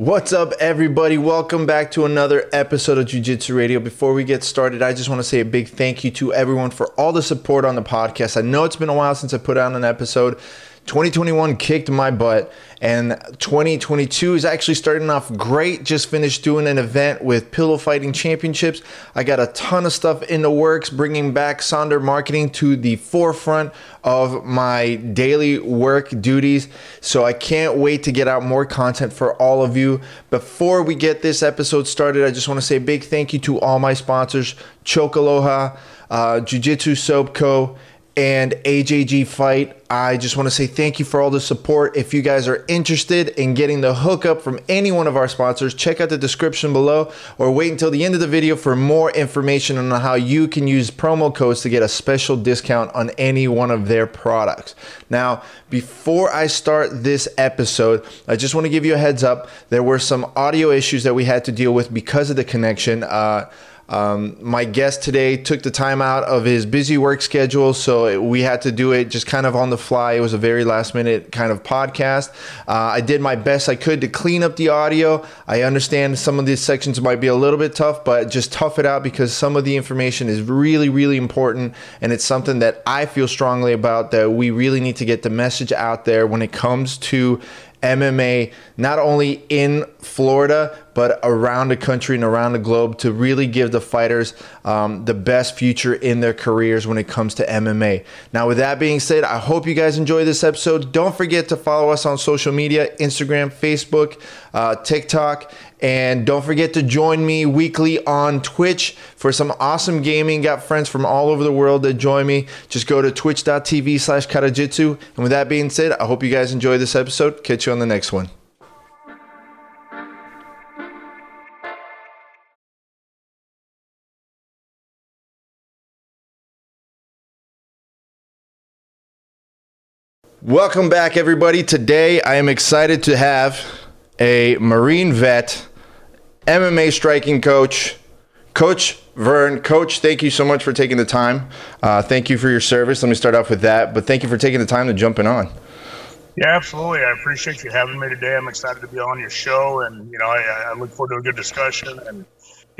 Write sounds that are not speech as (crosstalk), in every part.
What's up, everybody? Welcome back to another episode of Jiu Jitsu Radio. Before we get started, I just want to say a big thank you to everyone for all the support on the podcast. I know it's been a while since I put out an episode. 2021 kicked my butt, and 2022 is actually starting off great. Just finished doing an event with Pillow Fighting Championships. I got a ton of stuff in the works, bringing back Sonder marketing to the forefront of my daily work duties. So I can't wait to get out more content for all of you. Before we get this episode started, I just want to say a big thank you to all my sponsors Choke Aloha, uh, Jiu Jitsu Soap Co and AJG Fight. I just want to say thank you for all the support. If you guys are interested in getting the hookup from any one of our sponsors, check out the description below or wait until the end of the video for more information on how you can use promo codes to get a special discount on any one of their products. Now, before I start this episode, I just want to give you a heads up. There were some audio issues that we had to deal with because of the connection. Uh, um, my guest today took the time out of his busy work schedule, so we had to do it just kind of on the fly. It was a very last minute kind of podcast. Uh, I did my best I could to clean up the audio. I understand some of these sections might be a little bit tough, but just tough it out because some of the information is really, really important, and it's something that I feel strongly about that we really need to get the message out there when it comes to MMA, not only in Florida, but around the country and around the globe to really give the fighters um, the best future in their careers when it comes to MMA. Now, with that being said, I hope you guys enjoy this episode. Don't forget to follow us on social media Instagram, Facebook, uh, TikTok, and don't forget to join me weekly on Twitch for some awesome gaming. Got friends from all over the world that join me. Just go to twitch.tv slash karajitsu. And with that being said, I hope you guys enjoy this episode. Catch you on the next one. Welcome back, everybody. Today, I am excited to have a Marine vet, MMA striking coach, Coach Vern. Coach, thank you so much for taking the time. Uh, thank you for your service. Let me start off with that, but thank you for taking the time to jumping on. Yeah, absolutely. I appreciate you having me today. I'm excited to be on your show, and you know, I, I look forward to a good discussion. And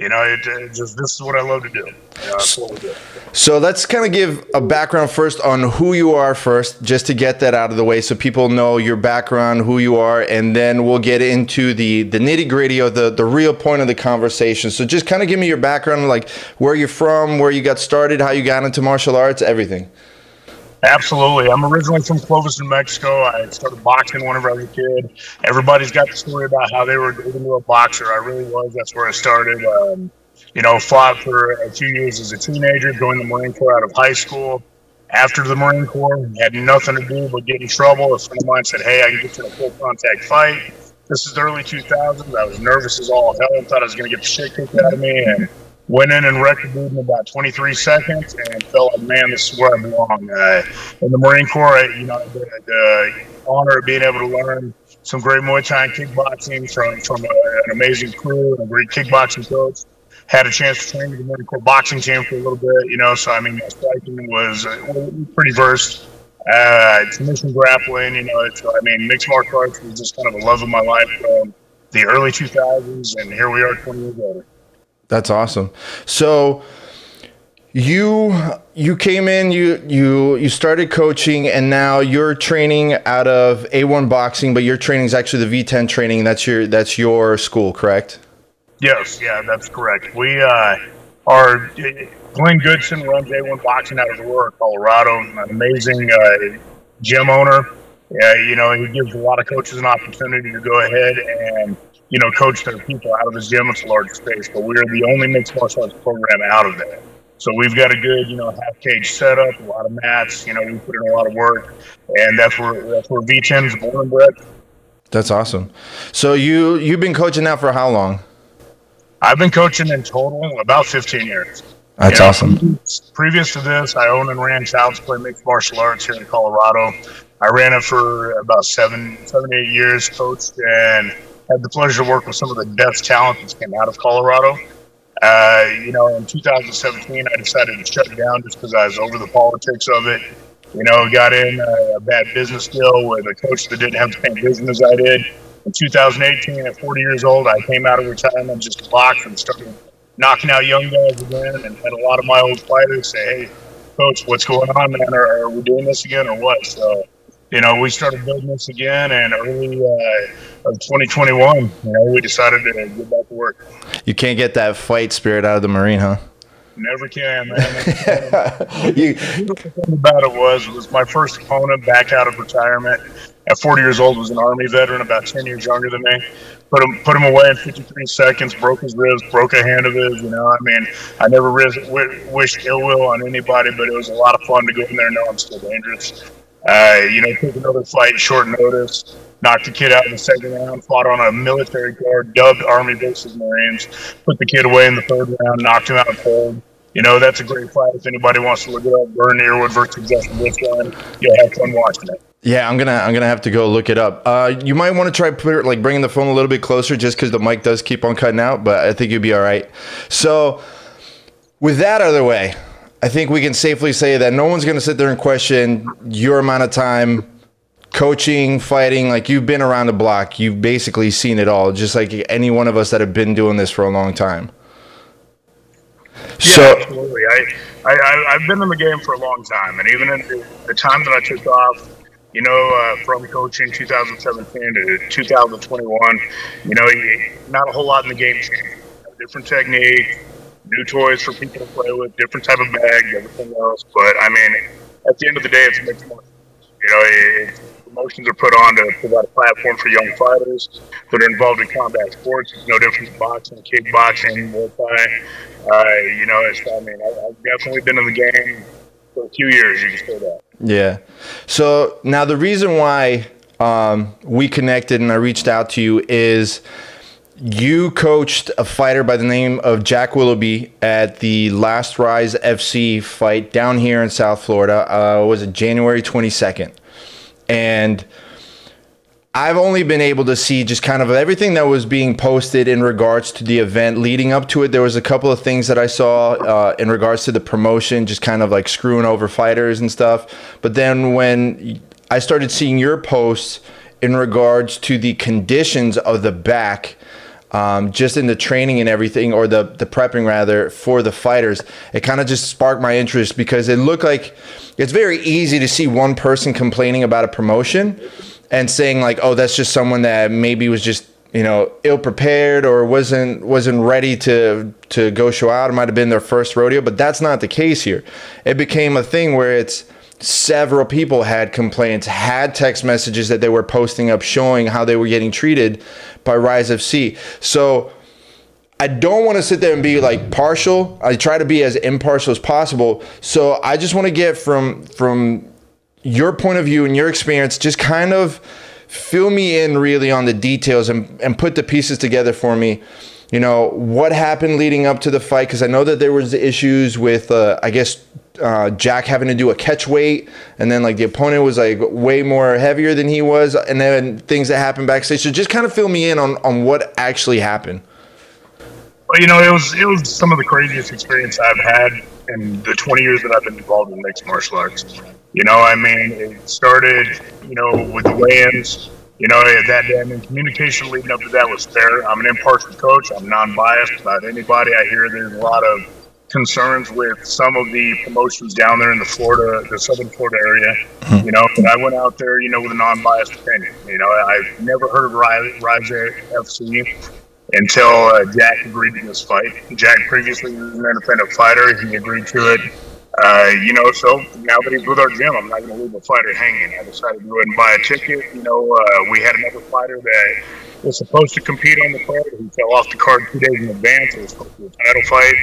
you know, it, it just this is what I love to do. Know, do. So let's kind of give a background first on who you are first, just to get that out of the way, so people know your background, who you are, and then we'll get into the the nitty gritty of the the real point of the conversation. So just kind of give me your background, like where you're from, where you got started, how you got into martial arts, everything. Absolutely. I'm originally from Clovis, New Mexico. I started boxing whenever I was a kid. Everybody's got the story about how they were into a boxer. I really was. That's where I started. Um, you know, fought for a few years as a teenager, joined the Marine Corps out of high school. After the Marine Corps, had nothing to do but get in trouble. A friend of mine said, Hey, I can get you a full contact fight. This is the early 2000s. I was nervous as all hell. And thought I was going to get the shit kicked out of me. And Went in and record in about 23 seconds and felt like, man, this is where I belong. Uh, in the Marine Corps, you know, the, the, honor of being able to learn some great Muay Thai and kickboxing from, from a, an amazing crew and a great kickboxing coach. Had a chance to train with the Marine Corps boxing team for a little bit, you know, so I mean, striking was uh, pretty versed. Uh, submission grappling, you know, it's, I mean, mixed martial arts was just kind of a love of my life from the early 2000s, and here we are 20 years later. That's awesome. So you you came in you you you started coaching and now you're training out of A1 boxing but your training is actually the V10 training. That's your that's your school correct? Yes. Yeah that's correct. We uh are Glenn Goodson runs A1 boxing out of Aurora Colorado. An amazing uh, gym owner. Yeah you know he gives a lot of coaches an opportunity to go ahead and you know, coach their people out of the gym. It's a large space, but we're the only mixed martial arts program out of there. So we've got a good, you know, half cage setup, a lot of mats. You know, we put in a lot of work, and that's where that's where V10 is born and bred. That's awesome. So you you've been coaching now for how long? I've been coaching in total about 15 years. That's you know, awesome. Previous to this, I owned and ran Child's Play Mixed Martial Arts here in Colorado. I ran it for about seven, seven, eight years, coached, and had the pleasure to work with some of the best talent that came out of Colorado. Uh, you know, in 2017, I decided to shut it down just because I was over the politics of it. You know, got in a, a bad business deal with a coach that didn't have the same vision as I did. in 2018 at 40 years old, I came out of retirement just blocked and started knocking out young guys again, and had a lot of my old fighters say, "Hey, coach, what's going on, man? Are, are we doing this again or what?" So, you know, we started building this again, and early uh, of 2021, you know, we decided to get back to work. You can't get that fight spirit out of the Marine, huh? Never can, man. (laughs) you, the thing about it was was my first opponent back out of retirement at 40 years old was an Army veteran, about 10 years younger than me. Put him put him away in 53 seconds, broke his ribs, broke a hand of his. You know, I mean, I never wished ill will on anybody, but it was a lot of fun to go in there and know I'm still dangerous. Uh, you know, took another fight short notice, knocked the kid out in the second round, fought on a military guard, dubbed Army versus Marines, put the kid away in the third round, knocked him out cold you know, that's a great fight. If anybody wants to look it up, Vern Earwood versus Justin Richline, you'll have fun watching it. Yeah, I'm gonna I'm gonna have to go look it up. Uh, you might want to try put like bringing the phone a little bit closer, just because the mic does keep on cutting out. But I think you'll be all right. So, with that the way, I think we can safely say that no one's gonna sit there and question your amount of time coaching, fighting. Like you've been around the block, you've basically seen it all, just like any one of us that have been doing this for a long time. Yeah, so, absolutely. I, I, I've been in the game for a long time, and even in the, the time that I took off, you know, uh, from coaching 2017 to 2021, you know, not a whole lot in the game changed. Different technique, new toys for people to play with, different type of bag, everything else. But I mean, at the end of the day, it's mixed martial You know, it, promotions are put on to provide a platform for young fighters that are involved in combat sports. It's no different from boxing, kickboxing, Muay Thai. Uh, you know, it's, I mean, I, have definitely been in the game for a few years. You can say that. Yeah. So now the reason why um, we connected and I reached out to you is you coached a fighter by the name of Jack Willoughby at the Last Rise FC fight down here in South Florida. Uh, was it January 22nd? And I've only been able to see just kind of everything that was being posted in regards to the event leading up to it. There was a couple of things that I saw uh, in regards to the promotion, just kind of like screwing over fighters and stuff. But then when I started seeing your posts in regards to the conditions of the back, um, just in the training and everything, or the the prepping rather for the fighters, it kind of just sparked my interest because it looked like it's very easy to see one person complaining about a promotion and saying like, oh, that's just someone that maybe was just you know ill prepared or wasn't wasn't ready to to go show out. It might have been their first rodeo, but that's not the case here. It became a thing where it's several people had complaints, had text messages that they were posting up showing how they were getting treated by Rise FC. So I don't want to sit there and be like partial. I try to be as impartial as possible. So I just want to get from from your point of view and your experience, just kind of fill me in really on the details and, and put the pieces together for me. You know, what happened leading up to the fight? Because I know that there was issues with, uh, I guess, uh, Jack having to do a catch weight, and then like the opponent was like way more heavier than he was, and then things that happened backstage. So just kind of fill me in on on what actually happened. Well, you know, it was it was some of the craziest experience I've had in the 20 years that I've been involved in mixed martial arts. You know, I mean, it started, you know, with the weigh-ins. You know, that I mean, communication leading up to that was fair. I'm an impartial coach. I'm non-biased about anybody. I hear there's a lot of concerns with some of the promotions down there in the Florida, the Southern Florida area. Hmm. You know, but I went out there, you know, with a non-biased opinion. You know, I've never heard of Rise, Rise FC until uh, Jack agreed to this fight. Jack previously was an independent fighter. He agreed to it. Uh, you know, so now that he's with our gym, I'm not going to leave a fighter hanging. I decided to go ahead and buy a ticket. You know, uh, we had another fighter that was supposed to compete on the card. He fell off the card two days in advance. It was supposed to be a title fight.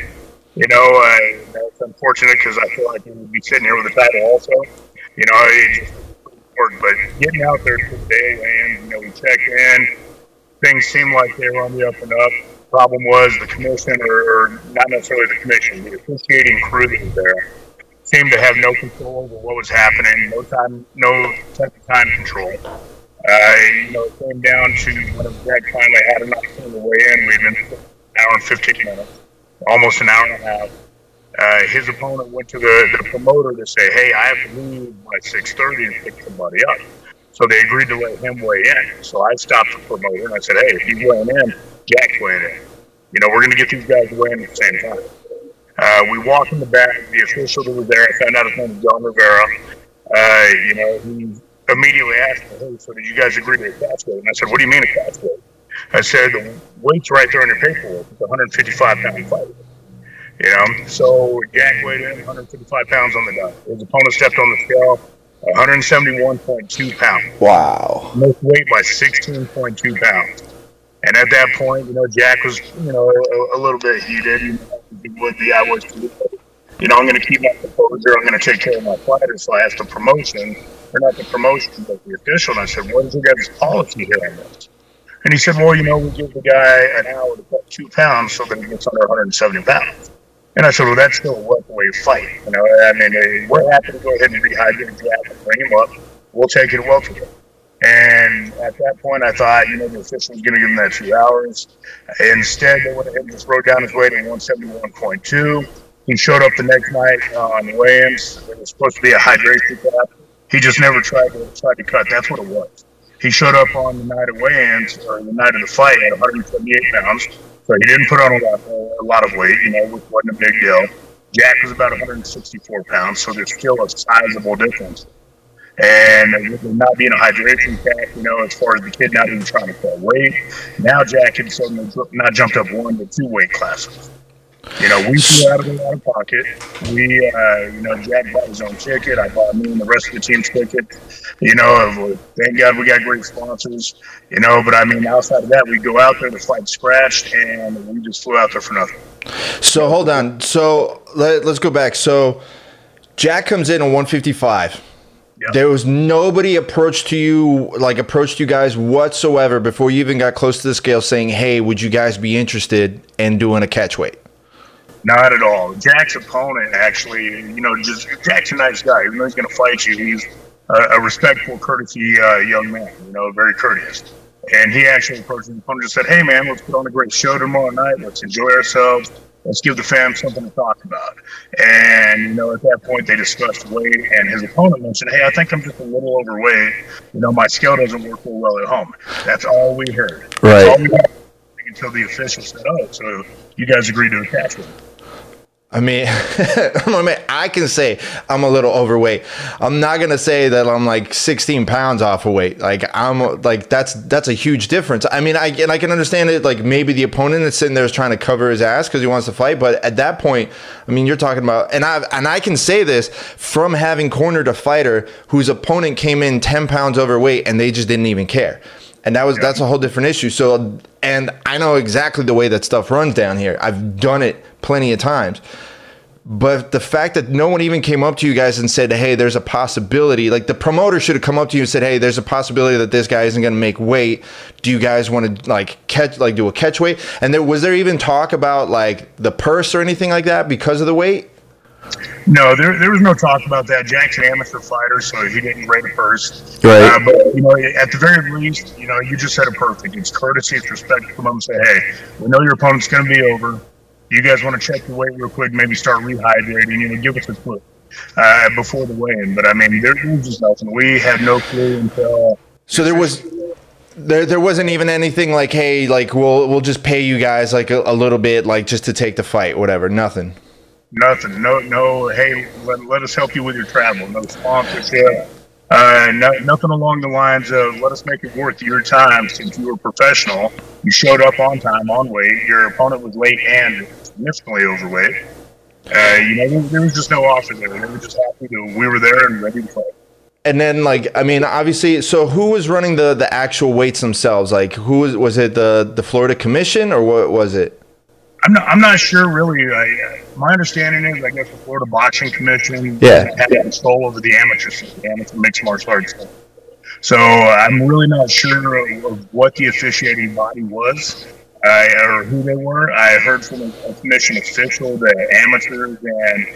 You know, uh, that's unfortunate because I feel like he would be sitting here with a title also. You know, it just worked. But getting out there today, and you know, we checked in. Things seemed like they were on the up and up problem was the commission, or, or, not necessarily the commission, the officiating crew that was there seemed to have no control over what was happening, no time, no type of time control. Uh, you know, it came down to when Greg finally had enough time to weigh in. We'd been an hour and 15 minutes, almost an hour and a half. Uh, his opponent went to the, the promoter to say, "Hey, I have to leave by 6:30 and pick somebody up." So they agreed to let him weigh in. So I stopped the promoter and I said, hey, if he's weighing in, Jack's weighing in. You know, we're going to get these guys weighing at the same time. Uh, we walk in the back. The official that was there, I found out his name was John Rivera. Uh, you know, he immediately asked me, hey, so did you guys agree to a catch weight? And I said, what do you mean a catch weight? I said, the weight's right there on your paperwork. It's 155 pound fight. You know, so Jack weighed in 155 pounds on the dot. His opponent stepped on the scale, 171.2 pounds. Wow. Missed weight by 16.2 pounds. And at that point, you know, Jack was, you know, a, a little bit heated. You know, he would be. I was, you know, I'm going to keep my composure. I'm going to take care of my fighter. So I asked the promotion, or not the promotion, but the official. And I said, what is your guys' policy here on this? And he said, well, you know, we give the guy an hour to cut two pounds so that he gets under 170 pounds. And I said, well, that's still a welterweight fight. You know, I mean, uh, we're happy to go ahead and rehydrate Jack and bring him up. We'll take it welterweight. And at that point, I thought, you know, the official was going to give him that two hours. Instead, they went ahead and just wrote down his weight at 171.2. He showed up the next night on weigh-ins. It was supposed to be a hydration cap. He just never tried to tried to cut. That's what it was. He showed up on the night of weigh-ins or the night of the fight at 178 pounds. So he didn't put on a lot, a lot of weight. You know, which wasn't a big deal. Jack was about 164 pounds, so there's still a sizable difference. And with not being a hydration pack, you know, as far as the kid not even trying to cut weight, now Jack had suddenly not jumped up one to two weight classes. You know, we flew out of the out of pocket. We, uh, you know, Jack bought his own ticket. I bought me and the rest of the team's ticket. You know, thank God we got great sponsors. You know, but I mean, outside of that, we go out there, the fight scratched, and we just flew out there for nothing. So hold on. So let, us go back. So Jack comes in at 155. Yep. There was nobody approached to you, like approached you guys whatsoever before you even got close to the scale saying, hey, would you guys be interested in doing a catch weight? Not at all. Jack's opponent, actually, you know, just Jack's a nice guy. Even though he's going to fight you, he's a, a respectful, courtesy uh, young man, you know, very courteous. And he actually approached the opponent and said, hey, man, let's put on a great show tomorrow night. Let's enjoy ourselves let's give the fans something to talk about. And, you know, at that point, they discussed weight, and his opponent mentioned, hey, I think I'm just a little overweight. You know, my scale doesn't work real well at home. That's all we heard. Right. Until the official said, oh, so you guys agreed to a catch. (laughs) I mean, I can say I'm a little overweight. I'm not gonna say that I'm like 16 pounds off of weight. Like I'm like that's that's a huge difference. I mean, I and I can understand it. Like maybe the opponent is sitting there is trying to cover his ass because he wants to fight. But at that point, I mean, you're talking about, and I and I can say this from having cornered a fighter whose opponent came in 10 pounds overweight and they just didn't even care and that was yeah. that's a whole different issue so and i know exactly the way that stuff runs down here i've done it plenty of times but the fact that no one even came up to you guys and said, "Hey, there's a possibility," like the promoter should have come up to you and said, "Hey, there's a possibility that this guy isn't going to make weight. Do you guys want to like catch, like do a catch weight?" And there was there even talk about like the purse or anything like that because of the weight? No, there, there was no talk about that. Jack's an amateur fighter, so he didn't rate it first. Right. Uh, but, you know, at the very least, you know, you just said it perfect. It's courtesy, it's respect from them. Say, hey, we know your opponent's going to be over you guys want to check your weight real quick, maybe start rehydrating, you know, give us a clue uh, before the weigh-in. But I mean, there, was just nothing. We had no clue until. So there was. There, there wasn't even anything like, hey, like we'll we'll just pay you guys like a, a little bit, like just to take the fight, whatever. Nothing. Nothing. No, no. Hey, let, let us help you with your travel. No sponsorship. Uh, no, nothing along the lines of let us make it worth your time since you were professional. You showed up on time, on weight. Your opponent was late and significantly overweight. Uh, you know, there, was just no offer there. They were just happy that we were there and ready to fight. And then, like, I mean, obviously, so who was running the the actual weights themselves? Like, who was was it the the Florida Commission or what was it? I'm not, I'm not sure really. I, my understanding is, I guess the Florida Boxing Commission yeah. had control over the amateur the amateur mixed martial arts. So I'm really not sure of, of what the officiating body was uh, or who they were. I heard from a, commission official that amateurs and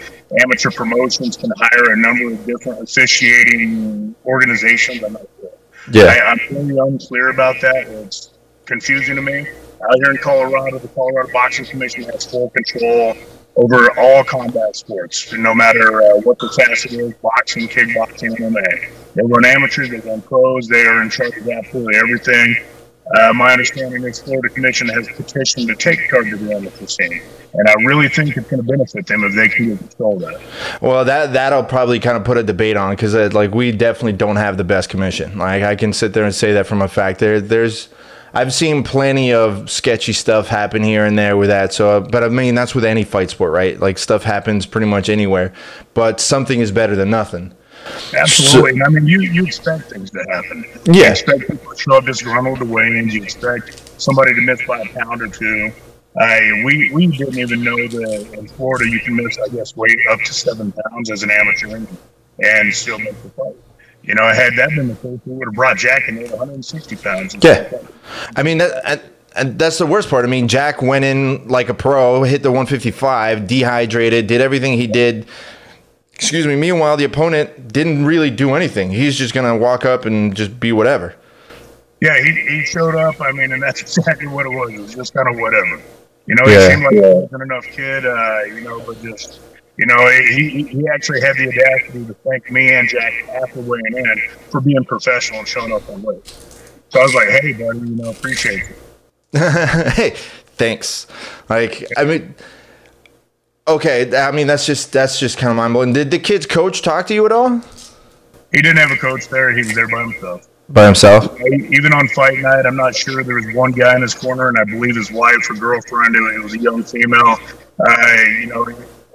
amateur promotions can hire a number of different officiating organizations. I'm not sure. Yeah. I, I'm really unclear about that. It's confusing to me. Out here in Colorado, the Colorado Boxing Commission has full control over all combat sports, no matter uh, what the facet is boxing, kickboxing, MMA. They run amateurs, they run pros, they are in charge of absolutely everything. Uh, my understanding is Florida Commission has petitioned to take charge of the amateur scene, and I really think it's going to benefit them if they can control that. Well, that that'll probably kind of put a debate on because uh, like we definitely don't have the best commission. Like I can sit there and say that from a fact. There, there's I've seen plenty of sketchy stuff happen here and there with that. So, but I mean, that's with any fight sport, right? Like stuff happens pretty much anywhere, but something is better than nothing. Absolutely. So, I mean, you, you expect things to happen. Yeah. You expect people to show up disgruntled to weigh-ins. You expect somebody to miss by a pound or two. I, we, we didn't even know that in Florida you can miss, I guess, weight up to seven pounds as an amateur and still make the fight. You know, had that been the case, we would have brought Jack in at 160 pounds. Yeah. I mean, that, and that's the worst part. I mean, Jack went in like a pro, hit the 155, dehydrated, did everything he did. Excuse me. Meanwhile, the opponent didn't really do anything. He's just going to walk up and just be whatever. Yeah, he, he showed up. I mean, and that's exactly what it was. It was just kind of whatever. You know, yeah. he seemed like a wasn't enough kid, uh, you know, but just you know, he, he actually had the audacity to thank me and Jack after weighing in for being professional and showing up on weight. So I was like, hey, buddy, you know, appreciate you. (laughs) hey, thanks. Like, I mean, okay, I mean, that's just that's just kind of mind blowing. Did the kid's coach talk to you at all? He didn't have a coach there. He was there by himself. By himself? Even on fight night, I'm not sure. There was one guy in his corner, and I believe his wife or girlfriend. It was a young female. Uh, you know,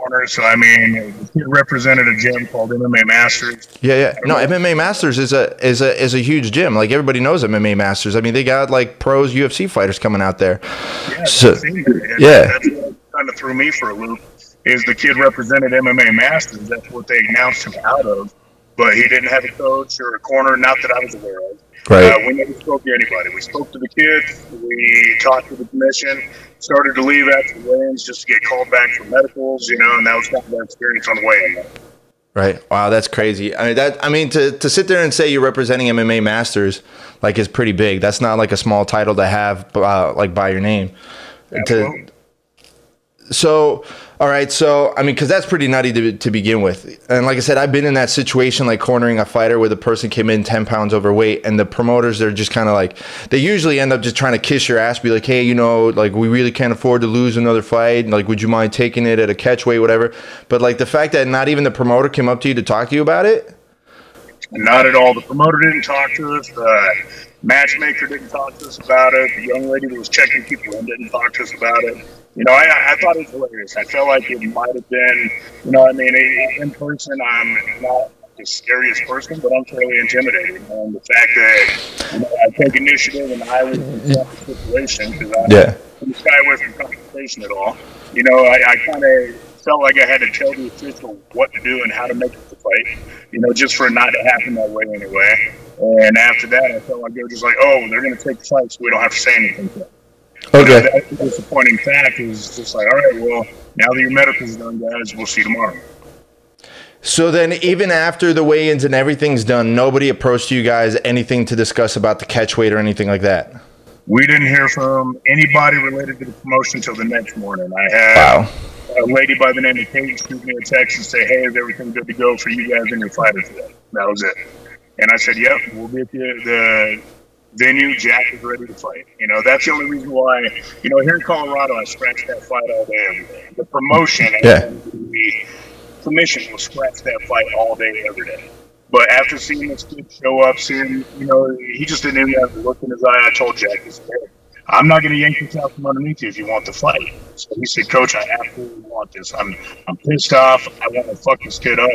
corner. So I mean, he represented a gym called MMA Masters. Yeah, yeah. No, MMA Masters is a is a is a huge gym. Like everybody knows MMA Masters. I mean, they got like pros UFC fighters coming out there. Yeah, so, yeah. That's what kind of threw me for a loop. Is the kid represented MMA Masters? That's what they announced him out of. But he didn't have a coach or a corner, not that I was aware of. Right. Uh, we never spoke to anybody. We spoke to the kids. We talked to the commission. Started to leave after the weigh-ins just to get called back for medicals, you know, and that was kind of our experience on the weigh-in. Right. Wow, that's crazy. I mean that I mean to, to sit there and say you're representing MMA Masters like is pretty big. That's not like a small title to have uh, like by your name. Absolutely. To, so all right, so I mean, because that's pretty nutty to, to begin with. And like I said, I've been in that situation, like cornering a fighter where the person came in ten pounds overweight, and the promoters they're just kind of like they usually end up just trying to kiss your ass, be like, hey, you know, like we really can't afford to lose another fight. Like, would you mind taking it at a catch weight, whatever? But like the fact that not even the promoter came up to you to talk to you about it. Not at all. The promoter didn't talk to us. The matchmaker didn't talk to us about it. The young lady that was checking people in didn't talk to us about it you know, I, I thought it was hilarious. I felt like it might have been, you know, I mean, in person, I'm not the scariest person, but I'm fairly intimidating. And the fact that you know, I take initiative and I was in the situation because I yeah. didn't shy away from confrontation at all. You know, I, I kind of felt like I had to tell the official what to do and how to make it the fight. You know, just for it not to happen that way anyway. And after that, I felt like they were just like, oh, they're going to take the fight, so we don't have to say anything. Okay. That's the disappointing fact is just like, all right, well, now that your medical's done, guys, we'll see you tomorrow. So then, even after the weigh-ins and everything's done, nobody approached you guys anything to discuss about the catch weight or anything like that. We didn't hear from anybody related to the promotion until the next morning. I had wow. a lady by the name of Kate shoot me a text and say, "Hey, is everything good to go for you guys and your fighter today?" That was it. And I said, "Yep, we'll be at the, venue, Jack is ready to fight. You know, that's the only reason why, you know, here in Colorado, I scratch that fight all day. The promotion yeah. and the commission will scratch that fight all day, every day. But after seeing this kid show up, seeing, you know, he just didn't even have the look in his eye. I told Jack, he said, I'm not going to yank this out from underneath you if you want the fight. So he said, Coach, I absolutely want this. I'm, I'm pissed off. I want to fuck this kid up.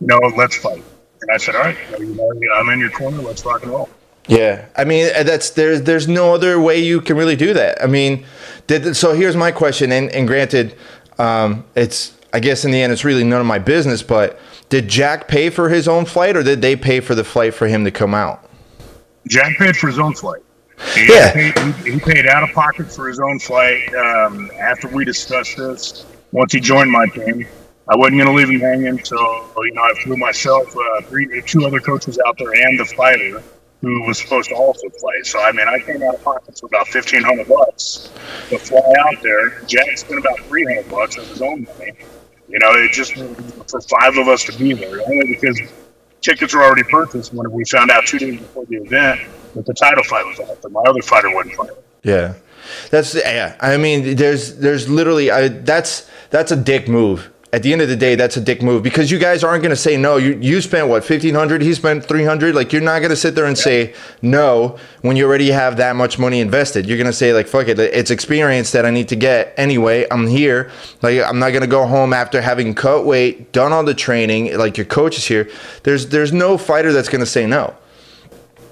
You know, let's fight. And I said, all right, you know, I'm in your corner. Let's rock and roll. Yeah, I mean uh, that's there's there's no other way you can really do that. I mean, did so here's my question, and, and granted, um, it's I guess in the end it's really none of my business, but did Jack pay for his own flight, or did they pay for the flight for him to come out? Jack paid for his own flight. He yeah, paid, he, paid out of pocket for his own flight. Um, after we discussed this, once he joined my team, I wasn't going to leave him hanging. So you know, I flew myself, uh, three, two other coaches out there, and the fighter who was supposed to also play. So I mean, I came out of pocket for about fifteen hundred bucks to fly out there. Jack spent about three hundred bucks of his own money. You know, it just for five of us to be there, only because tickets were already purchased when we found out two days before the event that the title fight was off, and my other fighter wouldn't fight. Yeah, that's yeah. I mean, there's there's literally I, that's that's a dick move at the end of the day, that's a dick move because you guys aren't going to say no. You you spent what fifteen hundred? He spent three hundred. Like you're not going to sit there and say no when you already have that much money invested. You're going to say like fuck it, it's experience that I need to get anyway. I'm here. Like I'm not going to go home after having cut weight, done all the training. Like your coach is here. There's there's no fighter that's going to say no.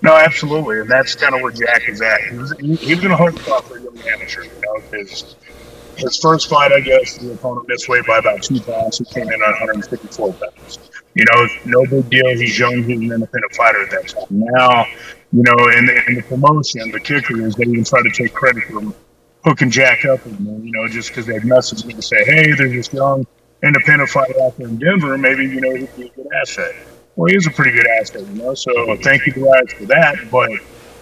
No, absolutely, and that's kind of where Jack is at. He was, he, was in a hard spot for a young amateur, you know, because his first fight, I guess, the opponent missed weight by about two pounds. He came in at 154 pounds. You know, no big deal. He's young. He's an independent fighter at that time. Now, you know, in the, in the promotion, the kicker is they even try to take credit for hooking Jack up with you know, just because they've messaged me to say, hey, there's this young independent fighter out there in Denver. Maybe, you know, he'd be a good asset. Well, he is a pretty good asset, you know, so thank you guys for that. But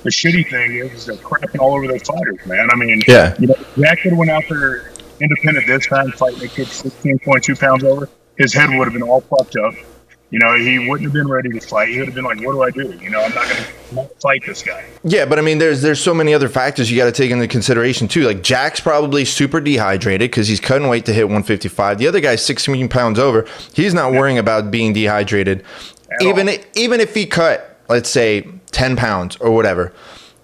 the shitty thing is, is they're crapping all over their fighters, man. I mean, yeah, you know, Jack could have went out there independent this time, fighting a kid 16.2 pounds over. His head would have been all fucked up. You know, he wouldn't have been ready to fight. He would have been like, "What do I do? You know, I'm not going to fight this guy." Yeah, but I mean, there's there's so many other factors you got to take into consideration too. Like Jack's probably super dehydrated because he's cutting weight to hit 155. The other guy's 16 pounds over. He's not worrying about being dehydrated. At even all. even if he cut, let's say, 10 pounds or whatever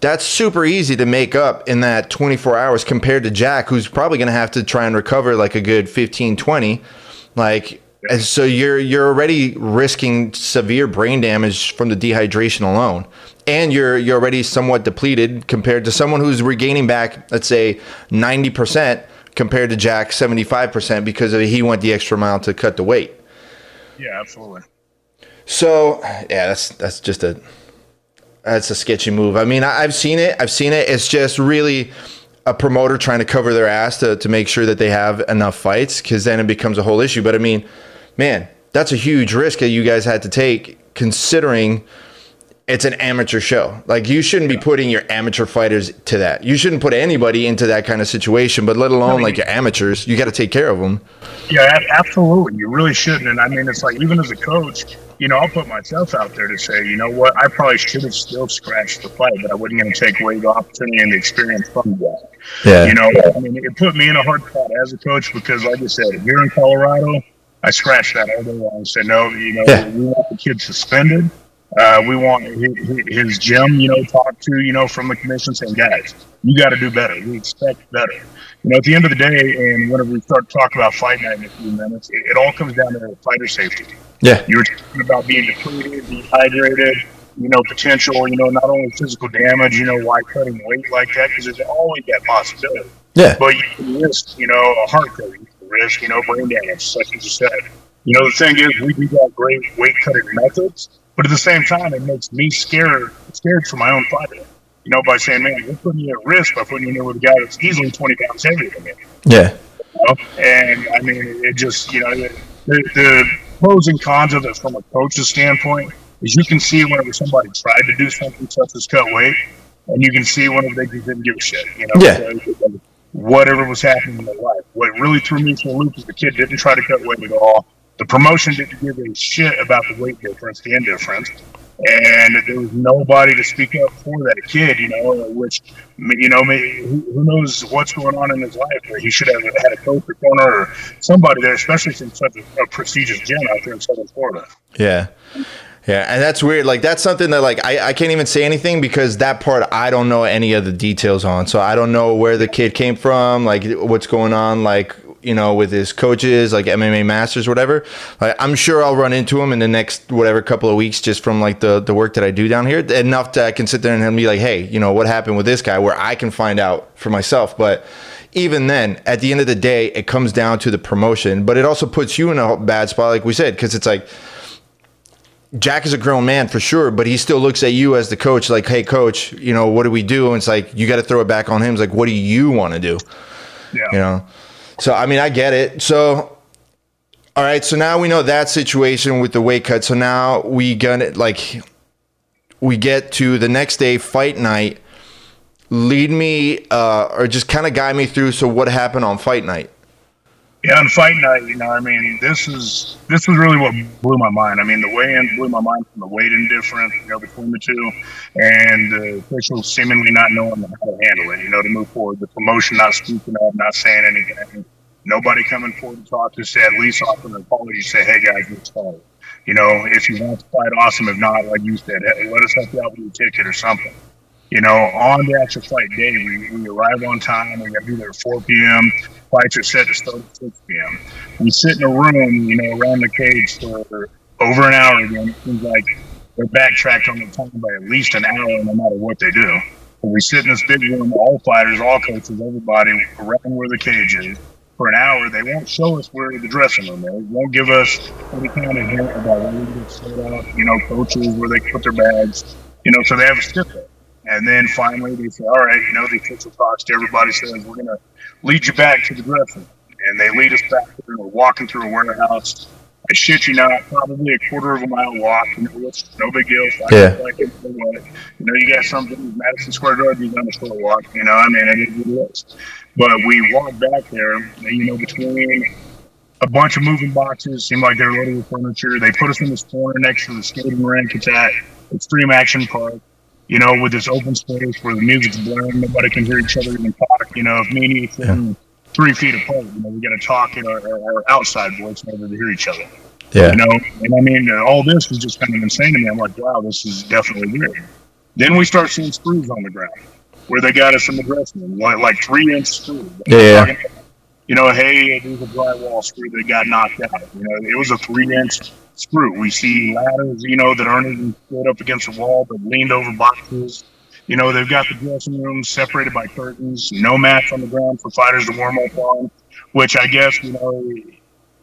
that's super easy to make up in that 24 hours compared to Jack, who's probably going to have to try and recover like a good 15, 20. Like, and so you're you're already risking severe brain damage from the dehydration alone, and you're you're already somewhat depleted compared to someone who's regaining back, let's say, 90 percent compared to Jack 75 percent because he went the extra mile to cut the weight. Yeah, absolutely. So yeah, that's that's just a that's a sketchy move. I mean, I, have seen it. I've seen it. It's just really a promoter trying to cover their ass to, to make sure that they have enough fights because then it becomes a whole issue. But I mean, man, that's a huge risk that you guys had to take considering it's an amateur show. Like you shouldn't be putting your amateur fighters to that. You shouldn't put anybody into that kind of situation, but let alone I mean, like your amateurs, you got to take care of them. Yeah, absolutely. You really shouldn't. And I mean, it's like even as a coach, you know, I'll put myself out there to say, you know what, I probably should have still scratched the fight, but I wasn't going to take away the opportunity and the experience from that. Yeah. You know, I mean, it put me in a hard spot as a coach because, like I said, here in Colorado, I scratched that all day long and said, no, you know, yeah. we want the kid suspended. Uh, we want his gym, you know, talk to, you know, from the commission saying, guys, you got to do better. We expect better. You know, at the end of the day, and whenever we start talking about fight night in a few minutes, it, it all comes down to fighter safety. Yeah. You were talking about being depleted, dehydrated, you know, potential, you know, not only physical damage, you know, why cutting weight like that, because there's always that possibility. Yeah. But you can risk, you know, a heart failure, you can risk, you know, brain damage, like you just said. You know, the thing is, we do got great weight cutting methods, but at the same time, it makes me scared, scared for my own fighter. You know, by saying, man, you're putting you at risk by putting you in there with a guy that's easily 20 pounds heavier than me. Yeah. You know? And I mean, it just, you know, the, the pros and cons of it from a coach's standpoint is you can see whenever somebody tried to do something such as cut weight, and you can see whenever they just didn't give a shit. You know, yeah. whatever was happening in their life. What really threw me for a loop is the kid didn't try to cut weight at all. The promotion didn't give a shit about the weight difference, the indifference and there was nobody to speak up for that kid, you know, which, you know, who knows what's going on in his life. He should have had a coach or corner or somebody there, especially since such a, a prestigious gym out there in Southern Florida. Yeah. Yeah, and that's weird. Like that's something that like I, I can't even say anything because that part I don't know any of the details on. So I don't know where the kid came from, like what's going on, like you know, with his coaches, like MMA masters, whatever. Like, I'm sure I'll run into him in the next whatever couple of weeks, just from like the the work that I do down here. Enough that I can sit there and be like, hey, you know, what happened with this guy, where I can find out for myself. But even then, at the end of the day, it comes down to the promotion. But it also puts you in a bad spot, like we said, because it's like. Jack is a grown man for sure, but he still looks at you as the coach, like, "Hey, coach, you know what do we do?" And it's like you got to throw it back on him. It's like, "What do you want to do?" Yeah. You know. So I mean, I get it. So all right, so now we know that situation with the weight cut. So now we gonna like we get to the next day, fight night. Lead me, uh, or just kind of guide me through. So, what happened on fight night? Yeah, on fight night, you know, I mean, this is this was really what blew my mind. I mean, the weigh-in blew my mind from the weight indifference, you know, between the two, and uh, the officials seemingly not knowing how to handle it. You know, to move forward, the promotion not speaking up, not saying anything, nobody coming forward to talk to say at least offer an apology, say, hey guys, let's fight. You know, if you want to fight, awesome. If not, like you said, hey, let us help you out with your ticket or something. You know, on the actual flight day, we, we arrive on time. We got to be there at 4 p.m. Flights are set to start at 6 p.m. We sit in a room, you know, around the cage for over an hour again. It seems like they're backtracked on the time by at least an hour no matter what they do. But we sit in this big room, all fighters, all coaches, everybody around where the cage is for an hour. They won't show us where the dressing room is. Won't give us any kind of hint about where we get set up. You know, coaches where they put their bags. You know, so they have a sticker. And then finally they say, all right, you know, the official talks to everybody says, we're going to lead you back to the dressing. And they lead us back there. We're walking through a warehouse. I shit you not, probably a quarter of a mile walk. You know, it's no big deal. So Yeah. Like it, you know, you got something, Madison Square Garden, you on a short walk. You know, I mean, it is what it is. But we walk back there, and, you know, between a bunch of moving boxes, seemed like they were loaded with furniture. They put us in this corner next to the skating rink. It's at Extreme Action Park you know, with this open space where the music's blaring, nobody can hear each other even talk. You know, if me and you yeah. three feet apart, you know, we got to talk in our, our, outside voice in order to hear each other. Yeah. You know, and I mean, uh, all this was just kind of insane to me. I'm like, wow, this is definitely weird. Then we start seeing screws on the ground where they got us in the dressing room, like, like three inch screws. Yeah. You know, hey, there's a drywall screw that got knocked out. You know, it was a three inch screw. We see ladders, you know, that aren't even stood up against the wall, but leaned over boxes. You know, they've got the dressing rooms separated by curtains, no mats on the ground for fighters to warm up on, which I guess, you know,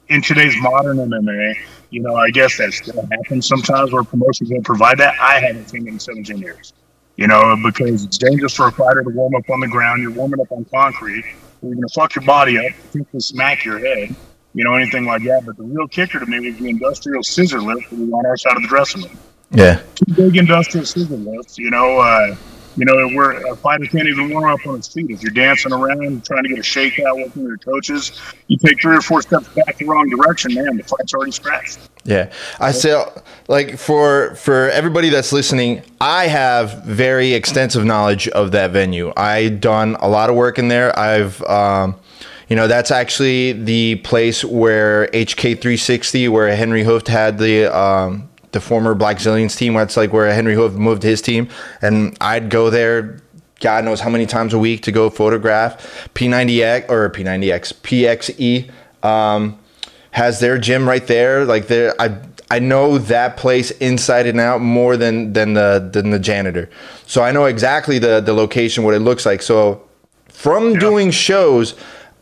in today's modern MMA, you know, I guess that still happens sometimes where promotions don't provide that. I haven't seen it in 17 years, you know, because it's dangerous for a fighter to warm up on the ground. You're warming up on concrete. You're going to fuck your body up, potentially smack your head you know, anything like that. But the real kicker to me was the industrial scissor lift that was on our side of the dressing room. Yeah. Two big industrial scissor lifts, you know, uh, you know, where a fighter can't even warm up on his feet. If you're dancing around trying to get a shakeout with one of your coaches, you take three or four steps back the wrong direction, man, the fight's already scratched. Yeah, I say like for for everybody that's listening, I have very extensive knowledge of that venue. I done a lot of work in there. I've um, you know, that's actually the place where HK360, where Henri Hooft had the um, the former Blackzilians team. That's like where Henri Hooft moved his team, and I'd go there. God knows how many times a week to go photograph P90X or P90X PXE um, has their gym right there. Like there, I I know that place inside and out more than than the than the janitor. So I know exactly the the location, what it looks like. So from yeah. doing shows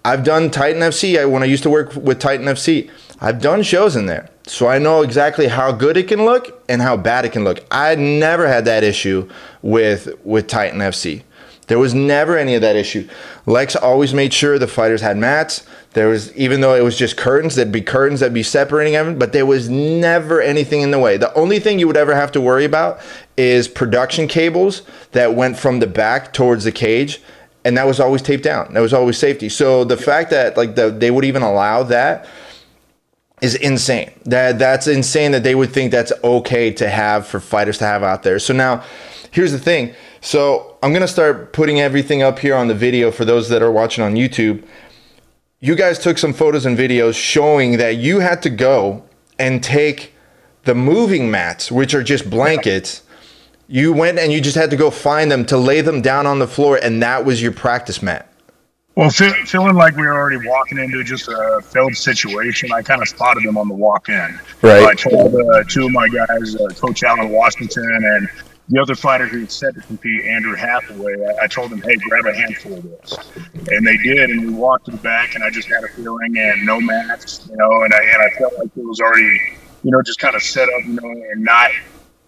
I've done Titan FC I, when I used to work with Titan FC. I've done shows in there. So I know exactly how good it can look and how bad it can look. I never had that issue with with Titan FC. There was never any of that issue. Lex always made sure the fighters had mats. There was even though it was just curtains, there'd be curtains that'd be separating them, but there was never anything in the way. The only thing you would ever have to worry about is production cables that went from the back towards the cage and that was always taped down. That was always safety. So the fact that like the, they would even allow that is insane. That that's insane that they would think that's okay to have for fighters to have out there. So now, here's the thing. So I'm gonna start putting everything up here on the video for those that are watching on YouTube. You guys took some photos and videos showing that you had to go and take the moving mats, which are just blankets you went and you just had to go find them to lay them down on the floor, and that was your practice mat. Well, feeling like we were already walking into just a failed situation, I kind of spotted them on the walk in. Right. So I told uh, two of my guys, uh, Coach Allen Washington and the other fighter who set to compete, Andrew Hathaway, I, I, told them, hey, grab a handful of this. And they did, and we walked to the back, and I just had a feeling, and no mats, you know, and I, and I felt like it was already, you know, just kind of set up, you know, and not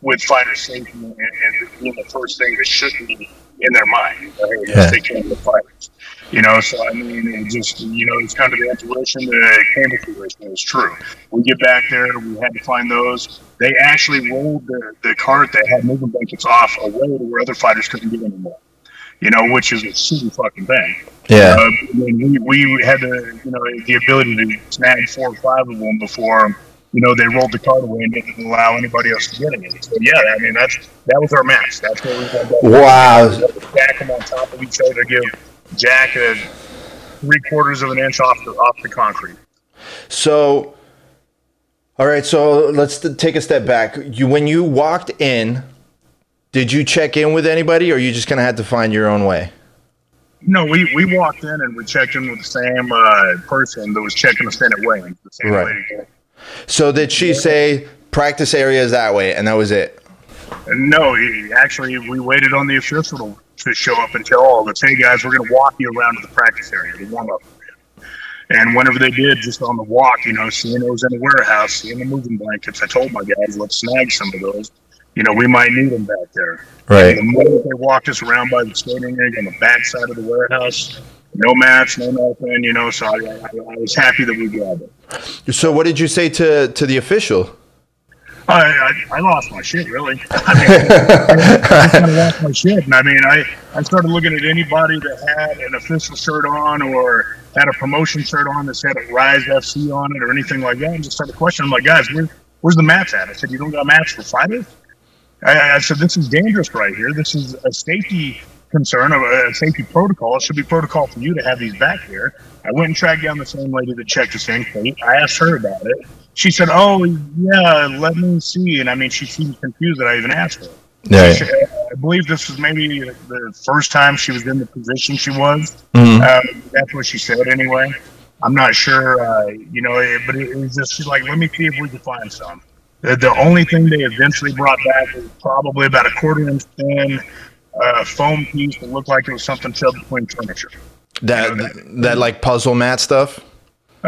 with fighter safety and, and being the first thing that should be in their mind. Right? Yeah. They can't be fighters. You know, so I mean, it just you know, it's kind of the intuition that came to fruition. It was true. We get back there, we had to find those. They actually rolled the, the cart that had moving blankets off away to where other fighters couldn't get anymore. You know, which is a super fucking thing. Yeah. Uh, I mean, we, we had the you know the ability to snag four or five of them before you know they rolled the cart away and didn't allow anybody else to get any. So yeah, I mean that's that was our match. That's what we had. to- Wow. Stack them on top of each other, give Jack a three quarters of an inch off the off the concrete. So, all right. So let's take a step back. You when you walked in, did you check in with anybody, or you just kind of had to find your own way? No, we, we walked in and we checked in with the same uh, person that was checking us in at same Right. lady. So did she say practice area is that way, and that was it? No, he, actually, we waited on the official to, show up and tell all of us, hey guys, we're going to walk you around to the practice area, the warm up area. And whenever they did, just on the walk, you know, seeing those in the warehouse, seeing the moving blankets, I told my guys, let's snag some of those. You know, we might need them back there. Right. The moment they walked us around by the skating rink on the back side of the warehouse, no mats, no nothing, you know, so I, I, I was happy that we grabbed it. So what did you say to to the official? I, I, I lost my shit, really. (laughs) I mean, (laughs) I kind of lost my shit. And I mean, I, I started looking at anybody that had an official shirt on or had a promotion shirt on that said Rise FC on it or anything like that and just started questioning. I'm like, guys, where, where's the mats at? I said, you don't got mats for fighters? I, I said, this is dangerous right here. This is a safety concern, of uh, a safety protocol. It should be protocol for you to have these back here. I went and tracked down the same lady that checked us in. Kate. I asked her about it. She said, "Oh, yeah, let me see." And I mean, she seemed confused that I even asked her. Yeah. She- I believe this was maybe the first time she was in the position she was. Mhm. Um, that's what she said anyway. I'm not sure, uh, you know, it, but it, it was just she's like, let me see if we can find some. The, the only thing they eventually brought back was probably about a quarter inch thin uh, foam piece that looked like it was something shoved between furniture. That that like puzzle mat stuff.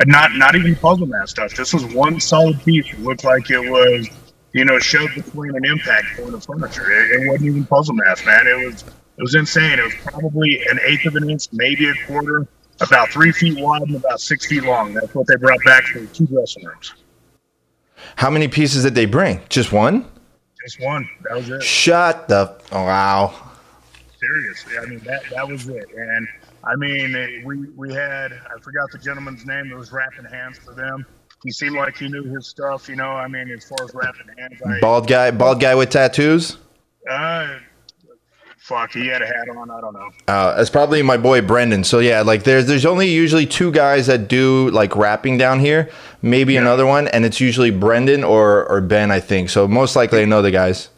Not not even puzzle mat stuff. This was one solid piece. It looked like it was, you know, shoved between an impact point of furniture. It, it wasn't even puzzle mats, man. It was it was insane. It was probably an eighth of an inch, maybe a quarter, about three feet wide and about six feet long. That's what they brought back for two dressing rooms. How many pieces did they bring? Just one? Just one. That was it. Shut the. Oh, wow. Seriously, I mean that that was it. And I mean, eh, we we had I forgot the gentleman's name that was wrapping hands for them. He seemed like he knew his stuff, you know. I mean, as far as wrapping hands, I, Bald guy. Bald guy with tattoos. uh, fuck, he had a hat on. I don't know. Uh, it's probably my boy Brendan. So yeah, like there's there's only usually two guys that do like wrapping down here. Maybe another one, and it's usually Brendan or or Ben, I think. So most likely I know the guys.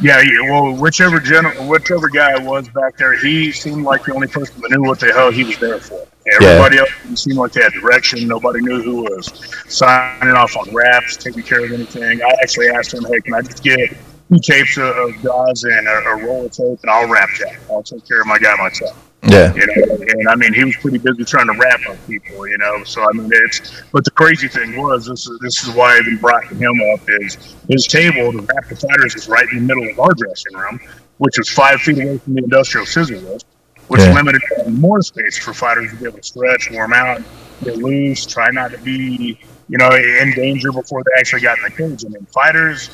Yeah, yeah, well, whichever gen- whichever guy was back there, he seemed like the only person that knew what the hell he was there for. Everybody else didn't like they had direction. Nobody knew who was signing off on wraps, taking care of anything. I actually asked him, "Hey, can I just get two tapes of, of gauze and a, a roll of tape, and I'll wrap that. I'll take care of my guy myself." Yeah. you know. And I mean, he was pretty busy trying to wrap on people, you know. So I mean, it's. But the crazy thing was, this is this is why I even brought him up. Is his table the fighters is right in the middle of our dressing room, which was five feet away from the industrial scissor lift, which Yeah. limited more space for fighters to be able to stretch, warm out, get loose, try not to be, you know, in danger before they actually got in the cage. I mean, fighters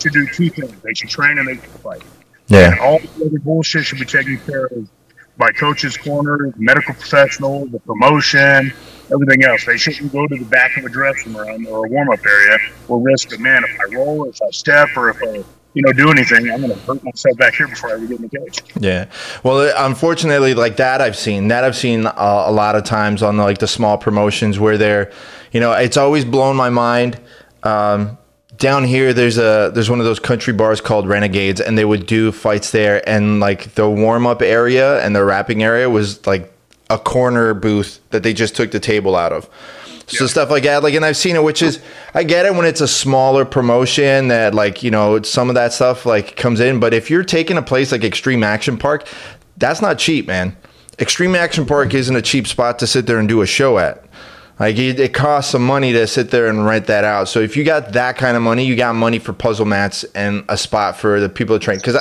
should do two things: they should train and they should fight. Yeah. And all the other bullshit should be taken care of by coaches' corners, medical professionals, the promotion, everything else. They shouldn't go to the back of a dressing room or a warm up area or risk that, man, if I roll, if I step, or if I, you know, do anything, I'm going to hurt myself back here before I ever get in the cage. Yeah. Well, unfortunately, like that, I've seen that I've seen a, a lot of times on like the small promotions where they're, you know, it's always blown my mind. Um, down here, there's a there's one of those country bars called Renegades, and they would do fights there, and like the warm up area and the wrapping area was like a corner booth that they just took the table out of. So stuff like that, like, and I've seen it, which is, I get it when it's a smaller promotion that, like, you know, some of that stuff like comes in. But if you're taking a place like Extreme Action Park, that's not cheap, man. Extreme Action Park isn't a cheap spot to sit there and do a show at. Like it, it, costs some money to sit there and rent that out. So if you got that kind of money, you got money for puzzle mats and a spot for the people to train. Because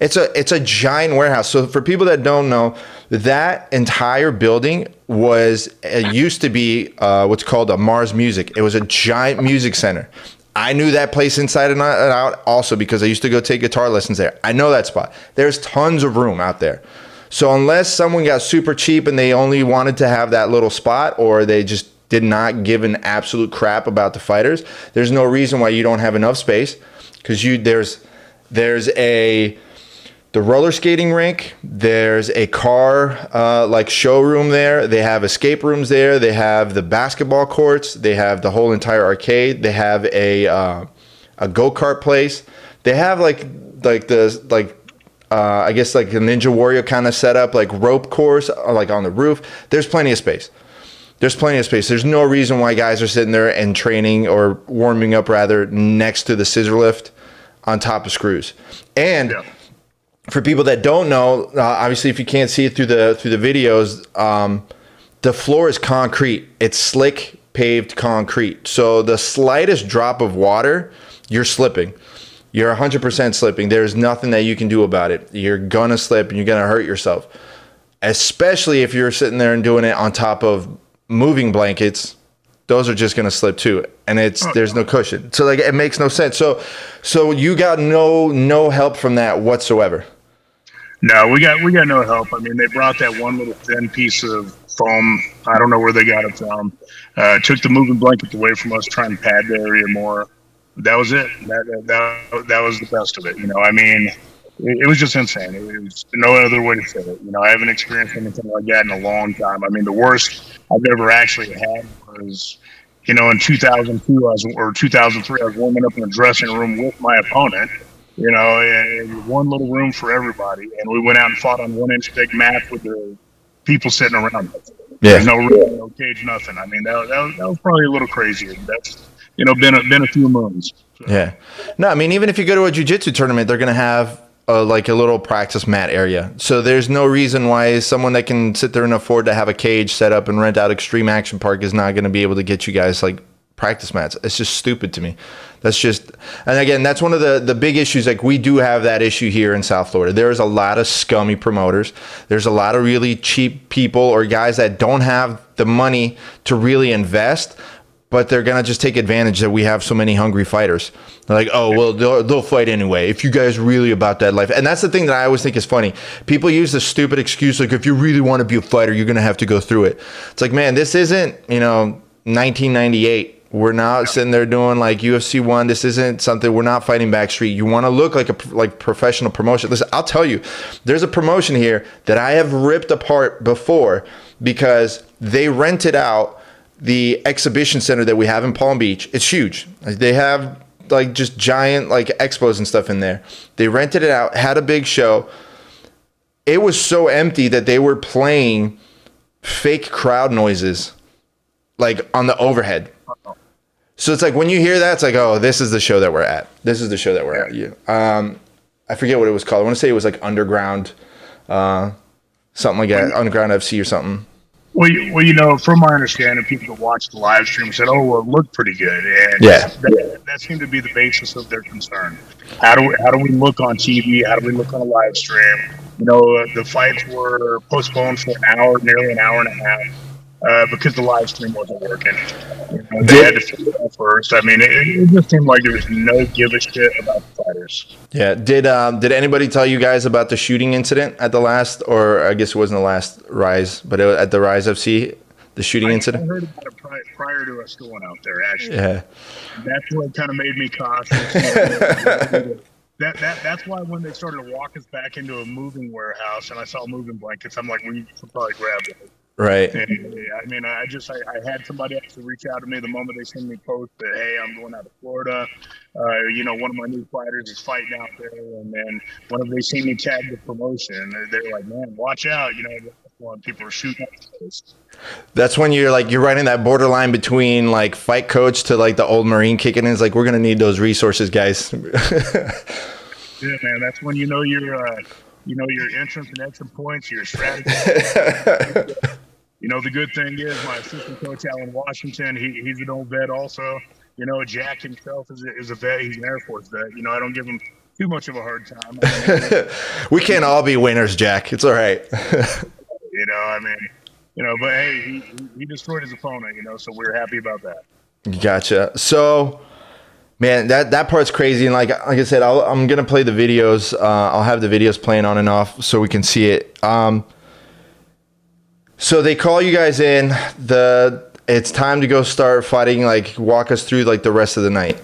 it's a it's a giant warehouse. So for people that don't know, that entire building was it used to be uh, what's called a Mars Music. It was a giant music center. I knew that place inside and out also because I used to go take guitar lessons there. I know that spot. There's tons of room out there. So unless someone got super cheap and they only wanted to have that little spot or they just did not give an absolute crap about the fighters, there's no reason why you don't have enough space because you there's there's a the roller skating rink. There's a car uh, like showroom there. They have escape rooms there. They have the basketball courts. They have the whole entire arcade. They have a uh, a go kart place. They have like like the like uh, I guess like a Ninja Warrior kind of setup, like rope course, uh, like on the roof. There's plenty of space. There's plenty of space. There's no reason why guys are sitting there and training or warming up rather next to the scissor lift on top of screws. And yeah. for people that don't know, uh, obviously if you can't see it through the through the videos, um, the floor is concrete. It's slick paved concrete. So the slightest drop of water, you're slipping you're 100% slipping. There's nothing that you can do about it. You're going to slip and you're going to hurt yourself. Especially if you're sitting there and doing it on top of moving blankets, those are just going to slip too. And it's oh, there's no cushion. So like it makes no sense. So so you got no no help from that whatsoever. No, we got we got no help. I mean, they brought that one little thin piece of foam. I don't know where they got it from. Uh, took the moving blanket away from us, trying to pad the area more that was it. That, that that was the best of it. You know, I mean, it, it was just insane. It was no other way to say it. You know, I haven't experienced anything like that in a long time. I mean, the worst I've ever actually had was, you know, in 2002 I was, or 2003, I was warming up in a dressing room with my opponent. You know, and one little room for everybody, and we went out and fought on one inch thick mat with the people sitting around us. Yeah. There's no room, no cage, nothing. I mean, that, that, that was probably a little crazy. That's you know been a, been a few months. Yeah, no, I mean even if you go to a jujitsu tournament, they're gonna have a, like a little practice mat area. So there's no reason why someone that can sit there and afford to have a cage set up and rent out Extreme Action Park is not going to be able to get you guys like practice mats. It's just stupid to me. That's just, and again, that's one of the the big issues. Like we do have that issue here in South Florida. There is a lot of scummy promoters. There's a lot of really cheap people or guys that don't have the money to really invest but they're gonna just take advantage that we have so many hungry fighters. They're like, oh well, they'll, they'll fight anyway. If you guys really about that life, and that's the thing that I always think is funny. People use the stupid excuse like, if you really want to be a fighter, you're gonna have to go through it. It's like, man, this isn't you know 1998. We're not sitting there doing like UFC one. This isn't something we're not fighting backstreet. You want to look like a like professional promotion. Listen, I'll tell you, there's a promotion here that I have ripped apart before because they rented out the exhibition center that we have in Palm Beach. It's huge. They have like just giant like expos and stuff in there. They rented it out, had a big show. It was so empty that they were playing fake crowd noises like on the overhead. So it's like when you hear that, it's like, oh, this is the show that we're at. This is the show that we're at. You, um, I forget what it was called. I want to say it was like Underground, uh, something like that, Underground FC or something. Well, you, well, you know, from my understanding, people that watched the live stream said, "Oh, well, it looked pretty good," and yeah, that, that, seemed to be the basis of their concern. How do we, how do we look on TV? How do we look on a live stream? You know, the fights were postponed for an hour, nearly an hour and a half uh, because the live stream wasn't working. You know, they had to fix it first. I mean, it, it, just seemed like there was no give a shit about the fighters. Yeah. Did um, did anybody tell you guys about the shooting incident at the last, or I guess it wasn't the last Rise, but it, at the Rise FC, the shooting I, incident? I heard about it prior, prior, to us going out there. Actually, yeah. That's what kind of made me cautious. (laughs) that, that that's why when they started to walk us back into a moving warehouse and I saw moving blankets, I'm like, we should probably grab it. Right. And, I mean, I just I, I, had somebody actually reach out to me the moment they sent me post that hey, I'm going out to Florida. Uh, you know, one of my new fighters is fighting out there, and then when they see me tag the promotion, they're, they're like, man, watch out. You know, when people are shooting. That's when you're like you're writing that borderline between like fight coach to like the old Marine kicking in. It's like we're gonna need those resources, guys. (laughs) yeah, man. That's when you know you're. Uh, you know your entrance and exit points, your (laughs) strategy. You know, the good thing is my assistant coach, Alan Washington, he, he's an old vet also. You know, Jack himself is a, is a vet. He's an Air Force vet. You know, I don't give him too much of a hard time. (laughs) we can't all be winners, Jack. It's all right. (laughs) you know, I mean, you know, but hey, he, he destroyed his opponent, you know, so we're happy about that. Gotcha. So, man, that that part's crazy. And like like I said, i am gonna play the videos. Uh, I'll have the videos playing on and off so we can see it. Um, so they call you guys in. The it's time to go start fighting. Like, walk us through like the rest of the night.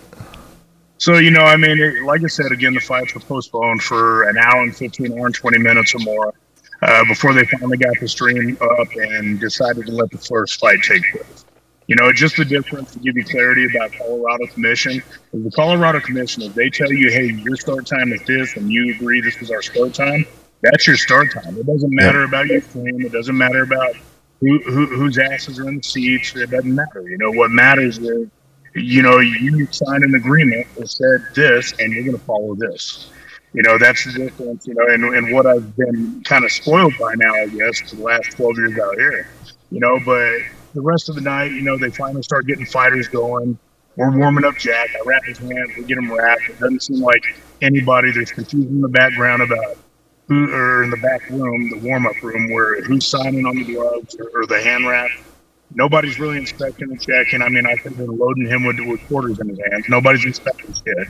So you know, I mean, it, like I said, again, the fights were postponed for an hour and fifteen, and twenty minutes or more uh, before they finally got the stream up and decided to let the first fight take place. You know, just the difference to give you clarity about Colorado Commission. The Colorado Commission, if they tell you, hey, your start time is this, and you agree this is our start time, that's your start time. It doesn't matter about your team. It doesn't matter about who, who, whose asses are in the seats. It doesn't matter. You know, what matters is, you know, you signed an agreement that said this, and you're going to follow this. You know, that's the difference, you know, and, and what I've been kind of spoiled by now, I guess, for the last 12 years out here. You know, but the rest of the night, you know, they finally start getting fighters going. We're warming up Jack. I wrap his hands. We get him wrapped. It doesn't seem like anybody. There's confusion in the background about who, or in the back room, the warm up room, where who's signing on the gloves or, or the hand wrap nobody's really inspecting and checking. I mean, I think they're loading him with, with quarters in his hands. Nobody's inspecting shit.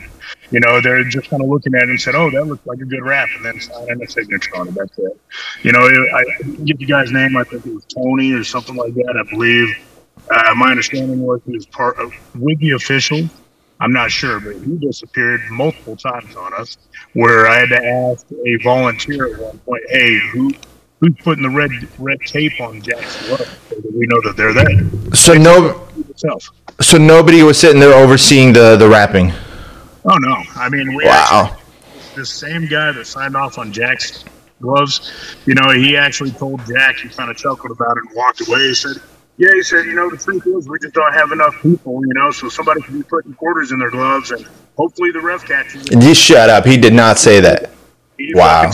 You know, they're just kind of looking at it and said, "Oh, that looks like a good wrap," and then signing a signature on it. That's it. You know, I, I get the guy's name. I think it was Tony or something like that. I believe. Uh, my understanding was he was part of with the officials. I'm not sure, but he disappeared multiple times on us. Where I had to ask a volunteer at one point, "Hey, who who's putting the red red tape on Jack's glove so that we know that they're there. So no, so nobody was sitting there overseeing the the wrapping. Oh no! I mean, we wow. Actually, the same guy that signed off on Jack's gloves, you know, he actually told Jack. He kind of chuckled about it and walked away. He said. Yeah, he said, you know, the truth is we just don't have enough people, you know, so somebody could be putting quarters in their gloves and hopefully the ref catches. it. You shut up. He did not say that. He wow.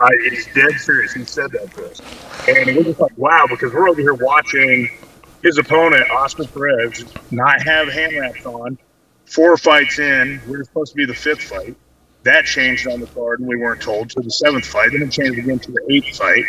I, he's dead serious. He said that to us, and we're just like, wow, because we're over here watching his opponent, Oscar Perez, not have hand wraps on. Four fights in, we are supposed to be the fifth fight. That changed on the card, and we weren't told to the seventh fight. Then it changed again to the eighth fight.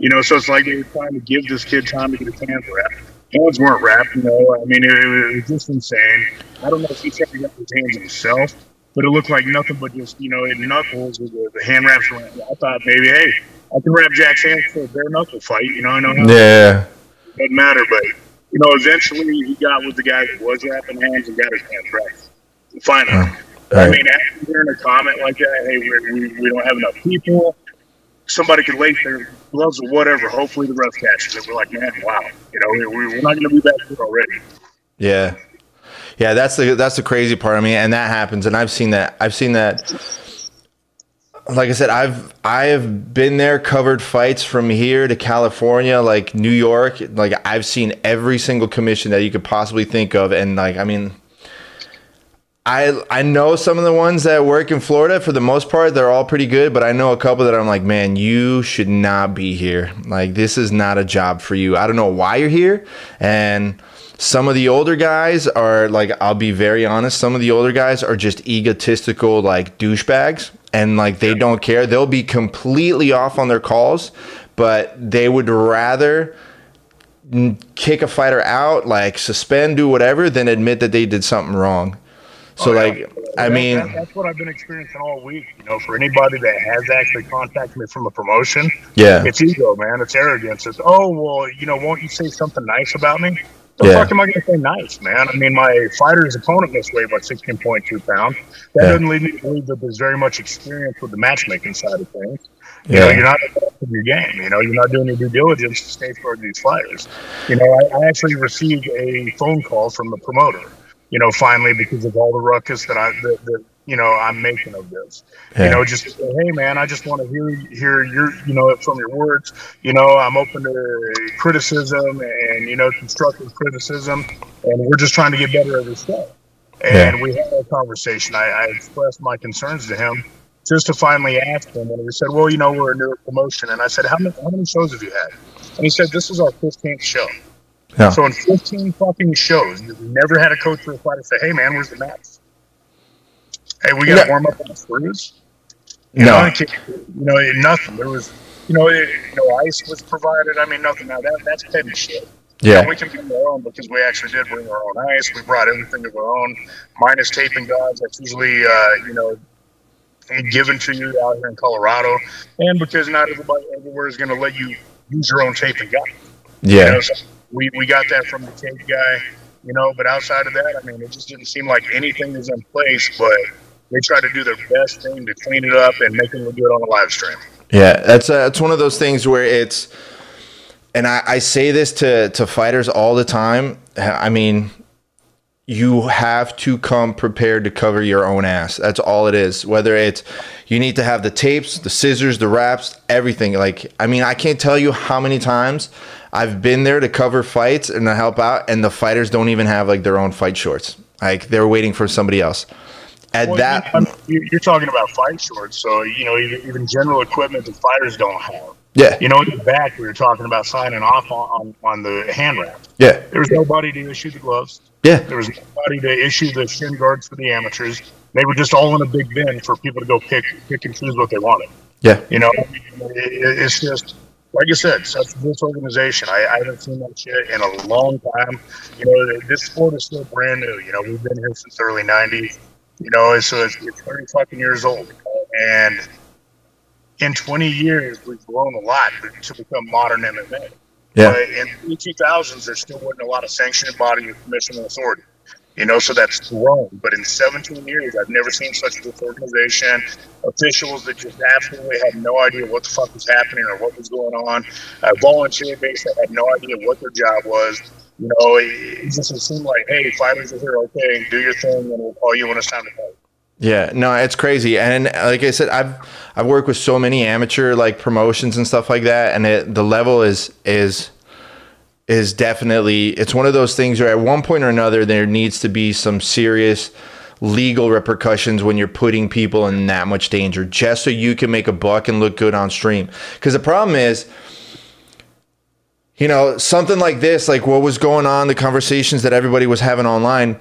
You know, so it's like they were trying to give this kid time to get his hands wrapped. Hands weren't wrapped, you know. I mean, it, it was just insane. I don't know if he tried to get his hands himself but it looked like nothing but just, you know, it knuckles with the, the hand wraps around. I thought maybe, hey, I can wrap Jack's hands for a bare knuckle fight. You know, I know. yeah. It doesn't matter, but, you know, eventually he got with the guy that was wrapping hands and got his hands wrapped. Finally. Right. I mean, after hearing a comment like that, hey, we, we don't have enough people, somebody could lace their gloves or whatever. Hopefully the ref catches it. We're like, man, wow. You know, we, we're not going to be back here already. Yeah. Yeah, that's the that's the crazy part. I mean, and that happens, and I've seen that. I've seen that. Like I said, I've I've been there, covered fights from here to California, like New York. Like I've seen every single commission that you could possibly think of, and like I mean, I I know some of the ones that work in Florida for the most part, they're all pretty good, but I know a couple that I'm like, man, you should not be here. Like this is not a job for you. I don't know why you're here, and some of the older guys are like, I'll be very honest, some of the older guys are just egotistical, like douchebags, and like they don't care. They'll be completely off on their calls, but they would rather kick a fighter out, like suspend, do whatever, than admit that they did something wrong. So, oh, yeah. like, I that, mean, that, that's what I've been experiencing all week. You know, for anybody that has actually contacted me from a promotion, yeah, it's ego, man. It's arrogance. It's oh well, you know, won't you say something nice about me? The yeah. fuck am I going to say nice, man? I mean, my fighter's opponent missed weight by 16.2 pounds. That yeah. doesn't lead me to believe that there's very much experience with the matchmaking side of things. You yeah. know, you're not in your game. You know, you're not doing your due diligence to safeguard these fighters. You know, I, I actually received a phone call from the promoter. You know, finally, because of all the ruckus that I that, that you know I'm making of this. Yeah. You know, just hey man, I just want to hear hear your you know from your words. You know, I'm open to criticism and you know constructive criticism, and we're just trying to get better every step. And yeah. we had a conversation. I, I expressed my concerns to him just to finally ask him, and he said, "Well, you know, we're a new promotion." And I said, "How many how many shows have you had?" And he said, This is our 15th show. Yeah. So in 15 fucking shows, we never had a coach or a fighter say, Hey, man, where's the mats? Hey, we got to No. warm up on the screws. You No. know, you know, nothing. There was, you know, it, you know, ice was provided. I mean, nothing. Now that that's petty shit. Yeah. And we can bring our own because we actually did bring our own ice. We brought everything of our own, minus taping gods. That's usually, uh, you know, given to you out here in Colorado, and because not everybody everywhere is going to let you use your own taping god. You Yeah. know, so we we got that from the tape guy. You know, but outside of that, I mean, it just didn't seem like anything was in place. But they tried to do their best thing to clean it up and make it look good on the live stream. Yeah, that's uh, it's one of those things where it's, and I, I say this to to fighters all the time. I mean, you have to come prepared to cover your own ass. That's all it is. Whether it's you need to have the tapes, the scissors, the wraps, everything. Like, I mean, I can't tell you how many times I've been there to cover fights and to help out, and the fighters don't even have like their own fight shorts. Like they're waiting for somebody else. At Well, that, you know, you- you're talking about fight shorts, so you know even, even general equipment that fighters don't have. Yeah, You know, in the back we were talking about signing off on, on, the hand wrap. yeah, There was nobody to issue the gloves. yeah, There was nobody to issue the shin guards for the amateurs. They were just all in a big bin for people to go pick pick and choose what they wanted. yeah, You know, it, it- it's just like I said, such a disorganization. I, I haven't seen that shit in a long time. You know, this sport is still brand new. You know, we've been here since the early '90s. You know, it's, it's, it's 30 fucking years old, and in 20 years we've grown a lot to become modern MMA. yeah, But in the 2000s, there still wasn't a lot of sanctioning body or commission and authority. You know, so that's grown. But in 17 years, I've never seen such a disorganization. Officials that just absolutely had no idea what the fuck was happening or what was going on. A volunteer base that had no idea what their job was. You know, it, it just seemed like, hey, fighters are here, okay, do your thing, and we'll call you when it's time to fight. Yeah, no, it's crazy, and uh, like I said, I've I've worked with so many amateur like promotions and stuff like that, and it, the level is is is definitely it's one of those things where at one point or another there needs to be some serious legal repercussions when you're putting people in that much danger just so you can make a buck and look good on stream. Because the problem is you know, something like this, like what was going on, the conversations that everybody was having online,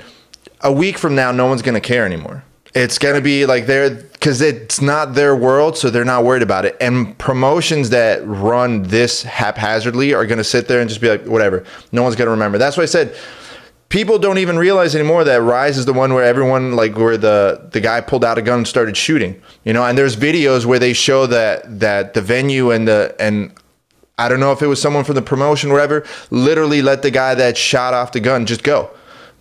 a week from now, no one's going to care anymore. It's going to be like they're because it's not their world, so they're not worried about it. And promotions that run this haphazardly are going to sit there and just be like, whatever. No one's going to remember. That's why I said people don't even realize anymore that Rise is the one where everyone like where the the guy pulled out a gun and started shooting. You know, and there's videos where they show that that the venue and the and I don't know if it was someone from the promotion, whatever, literally let the guy that shot off the gun just go.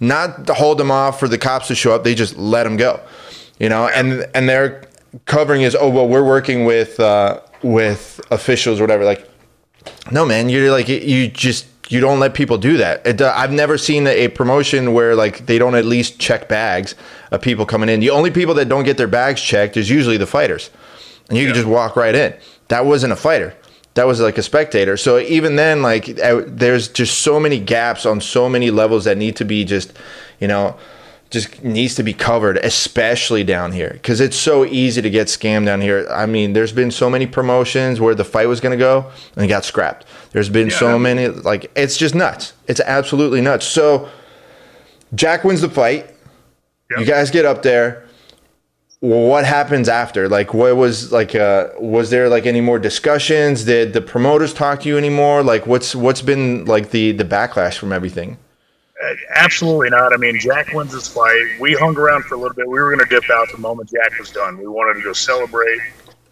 Not to hold him off for the cops to show up, they just let him go. You know, and and they're covering is oh well we're working with uh with officials or whatever. Like no man you're like you just you don't let people do that. It, uh, i've never seen a promotion where like they don't at least check bags of people coming in. The only people that don't get their bags checked is usually the fighters. And you can just walk right in. That wasn't a fighter that was like a spectator so even then like uh, there's just so many gaps on so many levels that need to be just you know just needs to be covered, especially down here, because it's so easy to get scammed down here. I mean, there's been so many promotions where the fight was going to go and it got scrapped. There's been so Yeah. many, like, it's just nuts. It's absolutely nuts. So, Jack wins the fight. Yep. You guys get up there. What happens after? Like, what was like? Uh, was there like any more discussions? Did the promoters talk to you anymore? Like, what's what's been like the the backlash from everything? Uh, Absolutely not. I mean, Jack wins this fight. We hung around for a little bit. We were going to dip out the moment Jack was done. We wanted to go celebrate,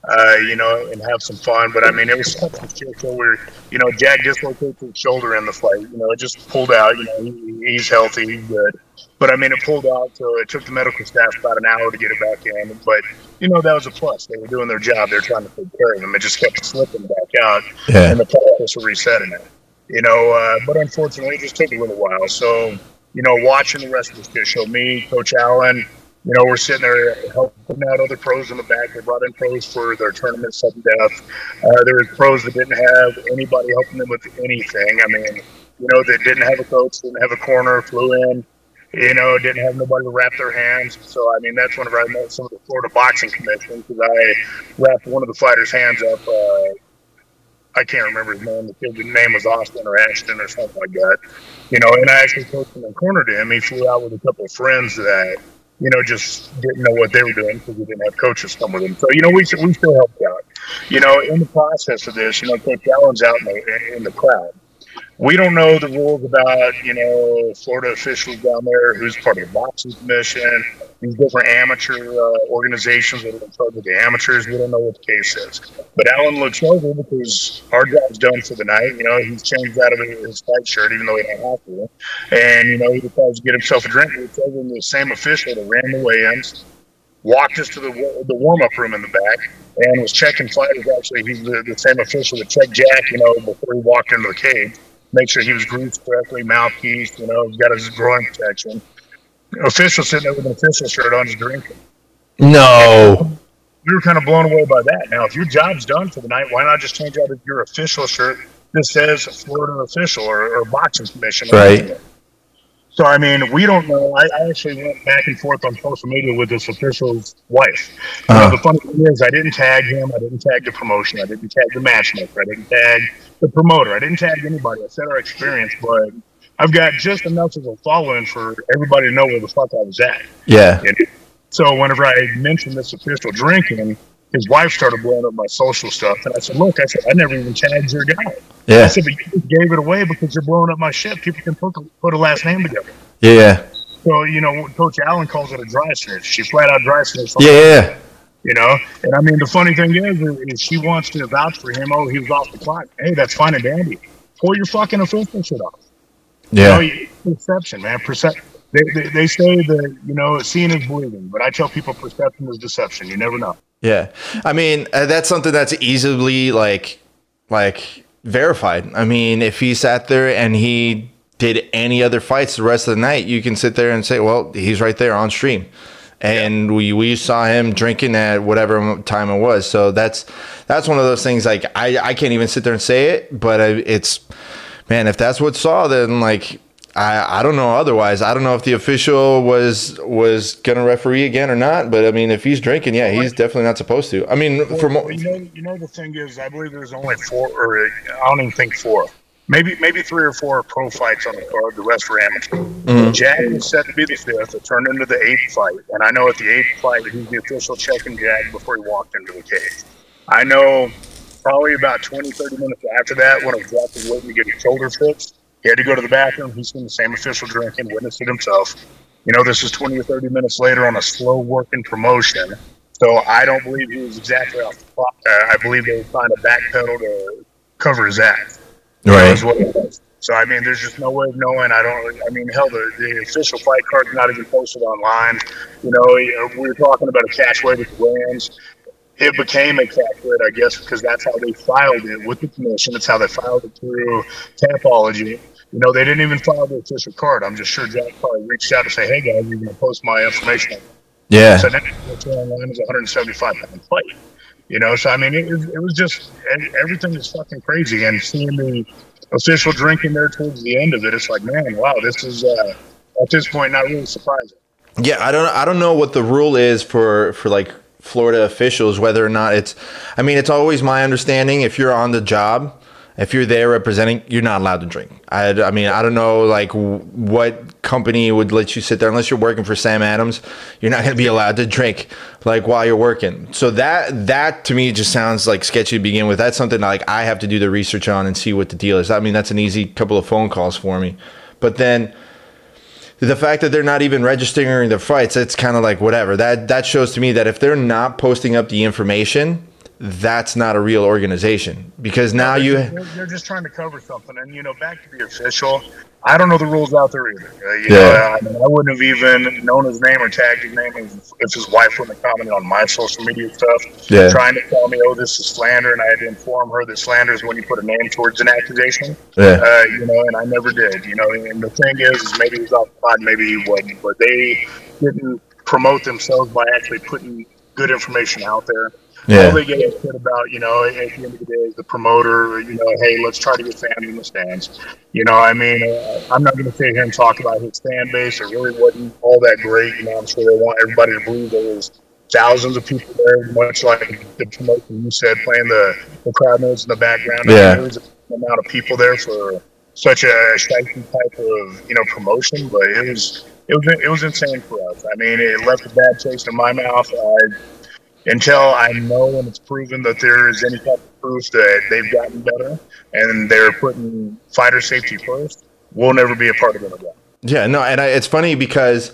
uh, you know, and have some fun. But I mean, it was such a shit show where, you know, Jack dislocated his shoulder in the fight. You know, it just pulled out. You know, he, he's healthy, he's good. But I mean, it pulled out, so it took the medical staff about an hour to get it back in. But you know, that was a plus. They were doing their job. They were trying to take care of him. It just kept slipping back out Yeah. and the process of resetting it. You know, uh, but unfortunately, it just took a little while. So, you know, watching the rest of the shit show, me, Coach Allen, you know, we're sitting there helping out other pros in the back. They brought in pros for their tournament sudden death. Uh, there was pros that didn't have anybody helping them with anything. I mean, you know, that didn't have a coach, didn't have a corner, flew in, you know, didn't have nobody to wrap their hands. So, I mean, that's whenever I met some of the Florida Boxing Commission because I wrapped one of the fighters' hands up. Uh, I can't remember his name. The kid's name was Austin or Ashton or something like that. You know, and I actually coached him and cornered him. He flew out with a couple of friends that you know, just didn't know what they were doing because we didn't have coaches come with them. So, you know, we, we still helped out. You know, in the process of this, you know, Coach Allen's out in the, in the crowd we don't know the rules about you know Florida officials down there who's part of the boxing commission, these different amateur uh, organizations that are in charge of the amateurs. We don't know what the case is. But Alan looks over because our job's done for the night. You know, he's changed out of his fight shirt even though he don't have to, and you know he decides to get himself a drink. It's over the same official that ran the weigh-ins, walked us to the the warm-up room in the back. And was checking fighters. Actually, he's the, the same official that checked Jack, you know, before he walked into the cage make sure he was greased correctly, mouthpiece, you know, he's got his groin protection. Official sitting there with an official shirt on, just drinking. No. We were kind of blown away by that. Now, if your job's done for the night, why not just change out your official shirt that says Florida official or, or boxing commission? Right. So I mean, we don't know. I, I, actually went back and forth on social media with this official's wife. Uh-huh. the funny thing is, I didn't tag him. I didn't tag the promotion. I didn't tag the matchmaker. I didn't tag the promoter. I didn't tag anybody. I said our experience, but I've got just enough of a following for everybody to know where the fuck I was at. Yeah. And so whenever I mentioned this official drinking, his wife started blowing up my social stuff, and I said, "Look, I said I never even tagged your guy." Yeah. I said, "But you gave it away because you're blowing up my shit. People can put put a last name together." Yeah. So you know, Coach Allen calls it a dry snitch. She flat out dry snitch. Yeah. You know, and I mean, the funny thing is, is she wants to vouch for him. Oh, he was off the clock. Hey, that's fine and dandy. Pull your fucking official shit off. Yeah. You know, perception, man. Perception they, they, they say that you know seeing is believing, but I tell people perception is deception. You never know. Yeah, I mean uh, that's something that's easily like like verified. I mean, if he sat there and he did any other fights the rest of the night, you can sit there and say, well, he's right there on stream. And we, we saw him drinking at whatever time it was. So that's that's one of those things. Like I, I can't even sit there and say it, but it's man, if that's what saw, then like I, I don't know otherwise. I don't know if the official was was gonna referee again or not. But I mean, if he's drinking, yeah, he's definitely not supposed to. I mean, well, for mo- you know, you know, the thing is, I believe there's only four, or I don't even think four, maybe maybe three or four pro fights on the card. The rest were amateur. Mm-hmm. Jack was set to be the fifth. It turned into the eighth fight, and I know at the eighth fight, he's the official checking Jack before he walked into the cage. I know probably about 20, 30 minutes after that, when Jack was waiting to get his shoulder fixed he had to go to the bathroom. He's seen the same official drinking, witnessed it himself. You know, this is 20 or 30 minutes later on a slow working promotion. So I don't believe he was exactly off the clock. I believe they were trying to backpedal to cover his ass. Right. So I mean, there's just no way of knowing. I don't. I mean, hell, the, the official fight card's not even posted online. You know, we were talking about a catch weight at the Rams. It became weight, I guess, because that's how they filed it with the commission. It's how they filed it through Tapology. You know, they didn't even file the official card. I'm just sure Jack probably reached out to say, "Hey guys, you're going to post my information." Yeah. So then online is a 175 pound fight. You know, so I mean, it, it was just everything is fucking crazy, and seeing the official drinking there towards the end of it, it's like, man, wow, this is uh, at this point not really surprising. Yeah, I don't, I don't know what the rule is for for like Florida officials, whether or not it's. I mean, it's always my understanding if you're on the job if you're there representing, you're not allowed to drink. I, I mean, I don't know like what company would let you sit there unless you're working for Sam Adams. You're not going to be allowed to drink like while you're working. So that that to me just sounds like sketchy to begin with. That's something like I have to do the research on and see what the deal is. I mean, that's an easy couple of phone calls for me. But then the fact that they're not even registering their fights, it's kind of like whatever. That that shows to me that if they're not posting up the information that's not a real organization because now no, you they're, they're, just trying to cover something and you know back to the official i don't know the rules out there either uh, yeah. know I, I, wouldn't have even known his name or tagged his name if, if his wife wouldn't have commented on my social media stuff yeah. trying to tell me oh this is slander and i had to inform her that slander is when you put a name towards an accusation yeah. Uh, you know and i never did you know and the thing is, is maybe he was off the pod maybe he wasn't but they didn't promote themselves by actually putting good information out there yeah. All they get is about, you know, at the end of the day, is the promoter, you know, hey, let's try to get fans in the stands. You know, I mean, uh, I'm not going to sit here and talk about his fan base. It really wasn't all that great. You know, I'm sure they want everybody to believe there was thousands of people there, much like the promotion you said, playing the, the crowd noise in the background. Yeah. There was a amount of people there for such a striking type of you know promotion, but it was it was it was insane for us. I mean, it left a bad taste in my mouth. I, until I know and it's proven that there is any type of proof that they've gotten better and they're putting fighter safety first, we'll never be a part of it again. Yeah, no, and I, it's funny because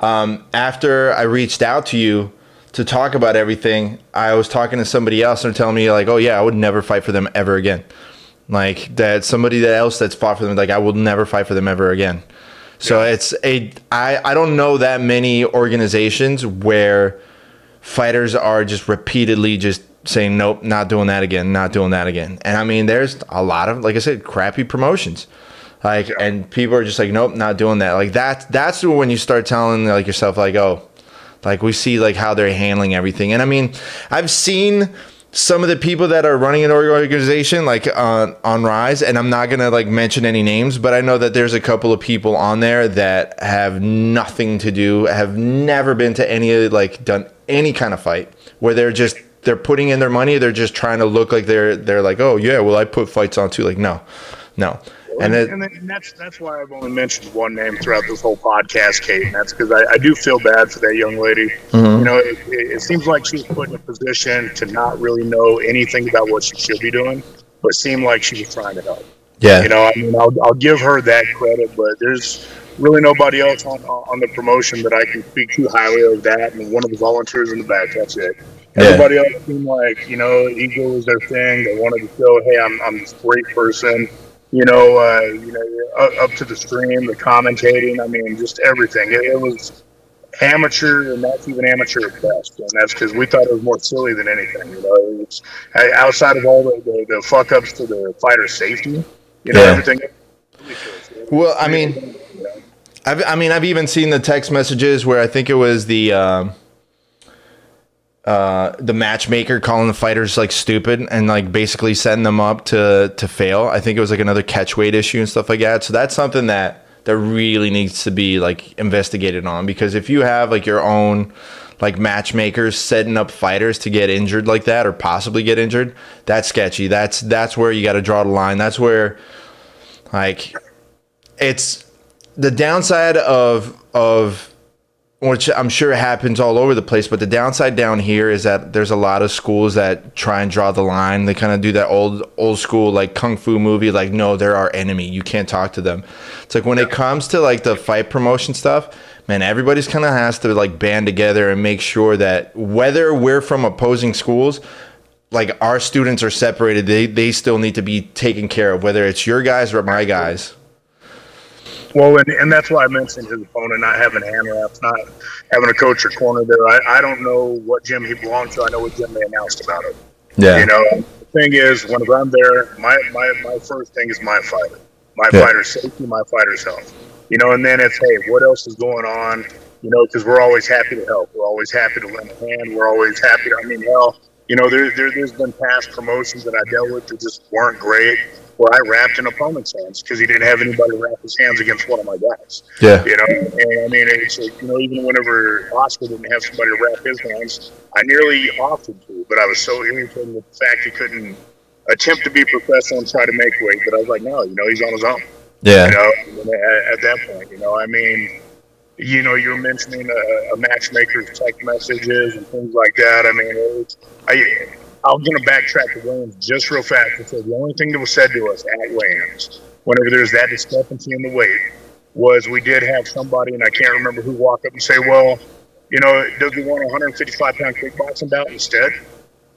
um, after I reached out to you to talk about everything, I was talking to somebody else and they're telling me like, "Oh yeah, I would never fight for them ever again." Like that somebody else that's fought for them, like I will never fight for them ever again. So yeah. it's a I I don't know that many organizations where fighters are just repeatedly just saying nope, not doing that again, not doing that again. And I mean, there's a lot of like I said, crappy promotions. Like yeah. and people are just like nope, not doing that. Like that that's when you start telling like yourself like, "Oh, like we see like how they're handling everything." And I mean, I've seen some of the people that are running an organization like uh, on rise and i'm not going to like mention any names but i know that there's a couple of people on there that have nothing to do have never been to any like done any kind of fight where they're just they're putting in their money they're just trying to look like they're they're like oh yeah well i put fights on too like no no and, it, and, and, that's that's why I've only mentioned one name throughout this whole podcast, Kate. And that's because I, I, do feel bad for that young lady. Mm-hmm. You know, it, it, seems like she's put in a position to not really know anything about what she should be doing, but seemed like she was trying to help. Yeah. You know, I mean, I'll, I'll give her that credit, but there's really nobody else on on the promotion that I can speak too highly of that. And one of the volunteers in the back. That's it. Everybody yeah. else seemed like you know ego was their thing. They wanted to show, hey, I'm I'm this great person you know, uh, you know, up, up, to the stream, the commentating. I mean, just everything. It, it, was amateur, and that's even amateur at best. And that's because we thought it was more silly than anything. You know, it's outside of all the, the, the fuck ups to the fighter safety. You know, yeah. everything. Well, I mean, I've, I mean, I've even seen the text messages where I think it was the. Um, uh, the matchmaker calling the fighters like stupid and like basically setting them up to to fail. I think it was like another catch weight issue and stuff like that. So that's something that that really needs to be like investigated on because if you have like your own like matchmakers setting up fighters to get injured like that or possibly get injured, that's sketchy. That's that's where you got to draw the line. That's where like it's the downside of of which I'm sure happens all over the place. But the downside down here is that there's a lot of schools that try and draw the line. They kind of do that old old school like kung fu movie, like no, they're our enemy. You can't talk to them. It's like when it comes to like the fight promotion stuff, man, everybody's kind of has to like band together and make sure that whether we're from opposing schools. Like our students are separated, they they still need to be taken care of. Whether it's your guys or my guys. Well, and, and that's why I mentioned his opponent not having hand wraps, not having a coach or corner there. I, I don't know what gym he belongs to. I know what gym they announced about it. Yeah. You know, the thing is, whenever I'm there, my, my, my first thing is my fighter, my yeah. fighter's safety, my fighter's health. You know, and then it's, hey, what else is going on? You know, because we're always happy to help. We're always happy to lend a hand. We're always happy to, I mean, hell, you know, there, there, there's been past promotions that I dealt with that just weren't great where I wrapped an opponent's hands because he didn't have anybody wrap his hands against one of my guys. Yeah. You know, and I mean, it's like, you know, even whenever Oscar didn't have somebody to wrap his hands, I nearly offered to, but I was so irritated with the fact he couldn't attempt to be professional and try to make weight But I was like, no, you know, he's on his own. Yeah. You know, at, at that point, you know, I mean, you know, you were mentioning uh, a, a matchmaker's text messages and things like that. I mean, it was, I, I'm going to backtrack to weigh-ins just real fast and say the only thing that was said to us at weigh-ins, whenever there's that discrepancy in the weight, was we did have somebody, and I can't remember who, walk up and say, well, you know, does he want a 155 pound kickboxing bout instead?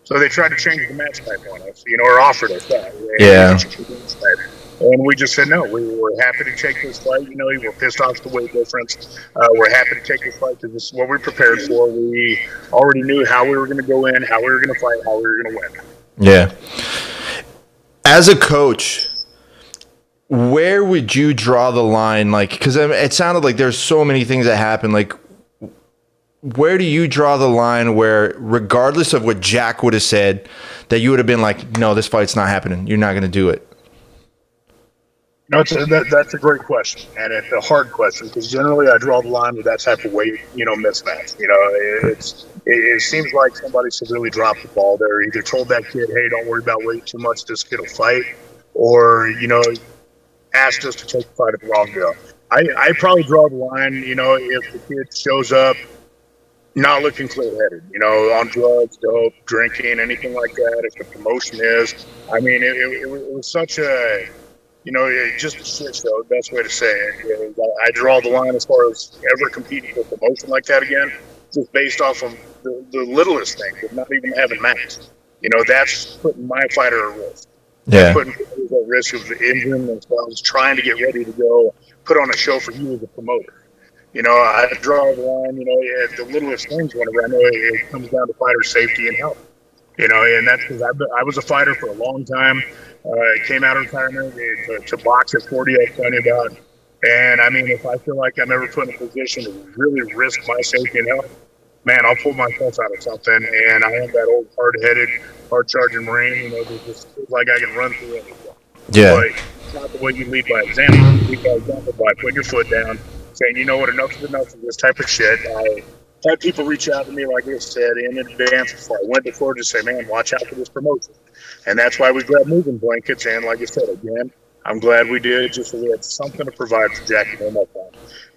So they tried to change the match type on us, you know, or offered us that. Yeah. And we just said no. We were happy to take this fight. You know, we were pissed off the weight difference. Uh, we're happy to take this fight because this is what we prepared for. We already knew how we were going to go in, how we were going to fight, how we were going to win. Yeah. As a coach, where would you draw the line? Like, because it sounded like there's so many things that happen. Like, where do you draw the line where, regardless of what Jack would have said, that you would have been like, no, this fight's not happening. You're not going to do it? It's a, that, that's a great question, and it's a hard question because generally I draw the line with that type of weight, you know, mismatch. You know, it's it, it seems like somebody should really drop the ball there. Either told that kid, "Hey, don't worry about weight too much. This kid will fight," or you know, asked us to take the fight at the wrong go. I I probably draw the line. You know, if the kid shows up not looking clear-headed, you know, on drugs, dope, drinking, anything like that. If the promotion is, I mean, it, it, it was such a you know, just a shit show. Best way to say it. I draw the line as far as ever competing for promotion like that again, just based off of the, the littlest thing, of not even having max. You know, that's putting my fighter at risk. Yeah. Putting at risk of the injury. So injuring themselves, trying to get ready to go put on a show for you as a promoter. You know, I draw the line. You know, the littlest things. Whenever I know it, it comes down to fighter safety and health. You know, and that's because I was a fighter for a long time. Uh, came out of retirement to, to box at 40, I was about. And I mean, if I feel like I'm ever put in a position to really risk my safety and health, man, I'll pull myself out of something. And I am that old hard-headed, hard-charging Marine. You know, that just feels like I can run through anything. Yeah. But it's not the way you lead by example. You lead by example by putting your foot down, saying, you know what, enough is enough of this type of shit. I had people reach out to me, like I said, in advance before I went before to say, man, watch out for this promotion. And that's why we grabbed moving blankets. And like I said, again, I'm glad we did just so we had something to provide for Jackie and my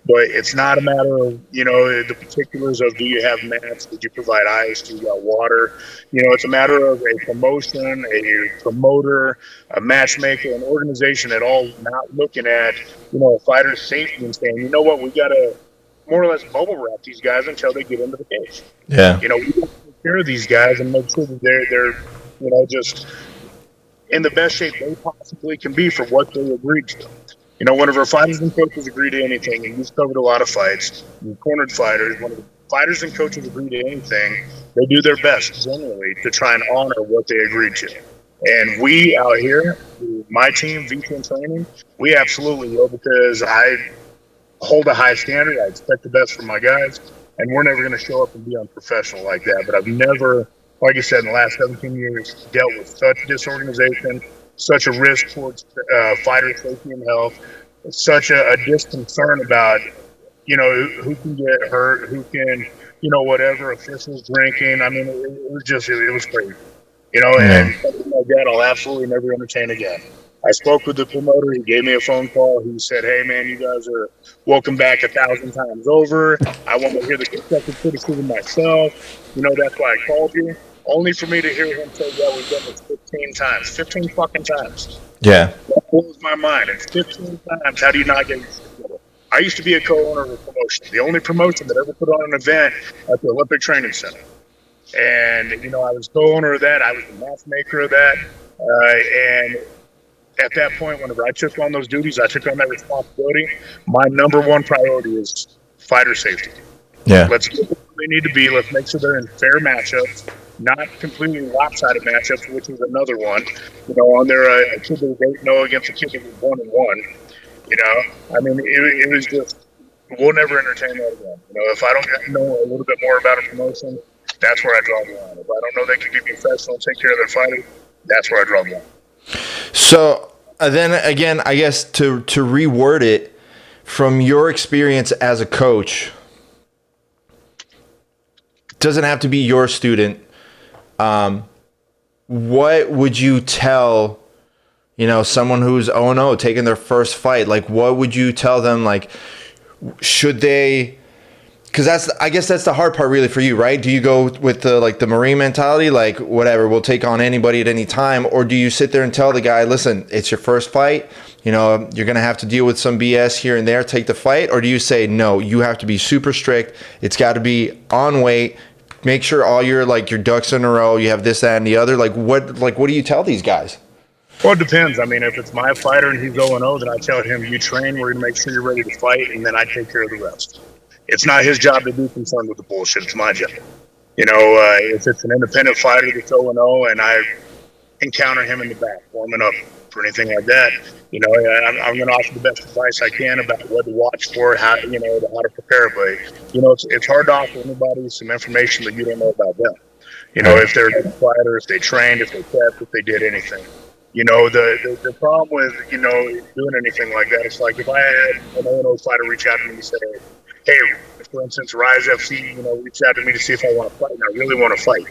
But it's not a matter of, you know, the particulars of do you have mats? Did you provide ice? Do you got water? You know, it's a matter of a promotion, a promoter, a matchmaker, an organization at all not looking at, you know, a fighter's safety and saying, you know what, we got to more or less bubble wrap these guys until they get into the cage. Yeah. You know, we take care of these guys and make sure that they're, they're you know, just in the best shape they possibly can be for what they agreed to. You know, whenever fighters and coaches agree to anything, and you've covered a lot of fights, you cornered fighters, when fighters and coaches agree to anything, they do their best generally to try and honor what they agreed to. And we out here, my team, VTN Training, we absolutely will because I hold a high standard. I expect the best from my guys, and we're never going to show up and be unprofessional like that. But I've never like I said, in the last 17 years, dealt with such disorganization, such a risk towards uh, fighter safety and health, such a, a disconcern about, you know, who can get hurt, who can, you know, whatever, officials drinking. I mean, it, it was just, it, it, was crazy. You know, and something like that I'll absolutely never entertain again. I spoke with the promoter. He gave me a phone call. He said, "Hey, man, you guys are welcome back a thousand times over. I want to hear the constructive criticism myself. You know, that's why I called you only for me to hear him say, "Yeah, we've done this 15 times, 15 fucking times." Yeah, that blows my mind. It's 15 times. How do you not get? I used to be a co-owner of a promotion, the only promotion that ever put on an event at the Olympic Training Center. And you know, I was co-owner of that. I was the matchmaker of that. Uh, and at that point, whenever I took on those duties, I took on that responsibility. My number one priority is fighter safety. Yeah. Let's get where they need to be. Let's make sure they're in fair matchups not completely lopsided matchups, which is another one. You know, on there, uh, a kid that was 8 0 against a kid that was 1 and 1. You know, I mean, it, it was just, we'll never entertain that again. You know, if I don't know a little bit more about a promotion, that's where I draw the line. If I don't know they can be professional and take care of their fighters, that's where I draw the line. So uh, then again, I guess to to reword it from your experience as a coach, doesn't have to be your student um, what would you tell, you know, someone who's oh no taking their first fight? Like, what would you tell them? Like, should they? Because that's I guess that's the hard part really for you, right? Do you go with the like the marine mentality, like whatever, we'll take on anybody at any time, or do you sit there and tell the guy, listen, it's your first fight, you know, you're gonna have to deal with some BS here and there, take the fight, or do you say no, you have to be super strict, it's got to be on weight, make sure all your like your ducks in a row. You have this, that, and the other. Like what? Like what do you tell these guys? Well, it depends. I mean, if it's my fighter and he's 0 0, then I tell him, you train, we're going to make sure you're ready to fight, and then I take care of the rest. It's not his job to be concerned with the bullshit. It's my job. You know, uh, if it's an independent fighter that's 0 0 and I encounter him in the back, warming up for anything like that, you know, I'm, I'm going to offer the best advice I can about what to watch for, how you know, how to prepare. But you know, it's it's hard to offer anybody some information that you don't know about them. You know, if they're a fighter, if they trained, if they kept, if they did anything. You know, the, the, the problem with, you know, doing anything like that, it's like if I had an O fighter reach out to me and say, hey, for instance, Rise FC, you know, reached out to me to see if I want to fight, and I really want to fight,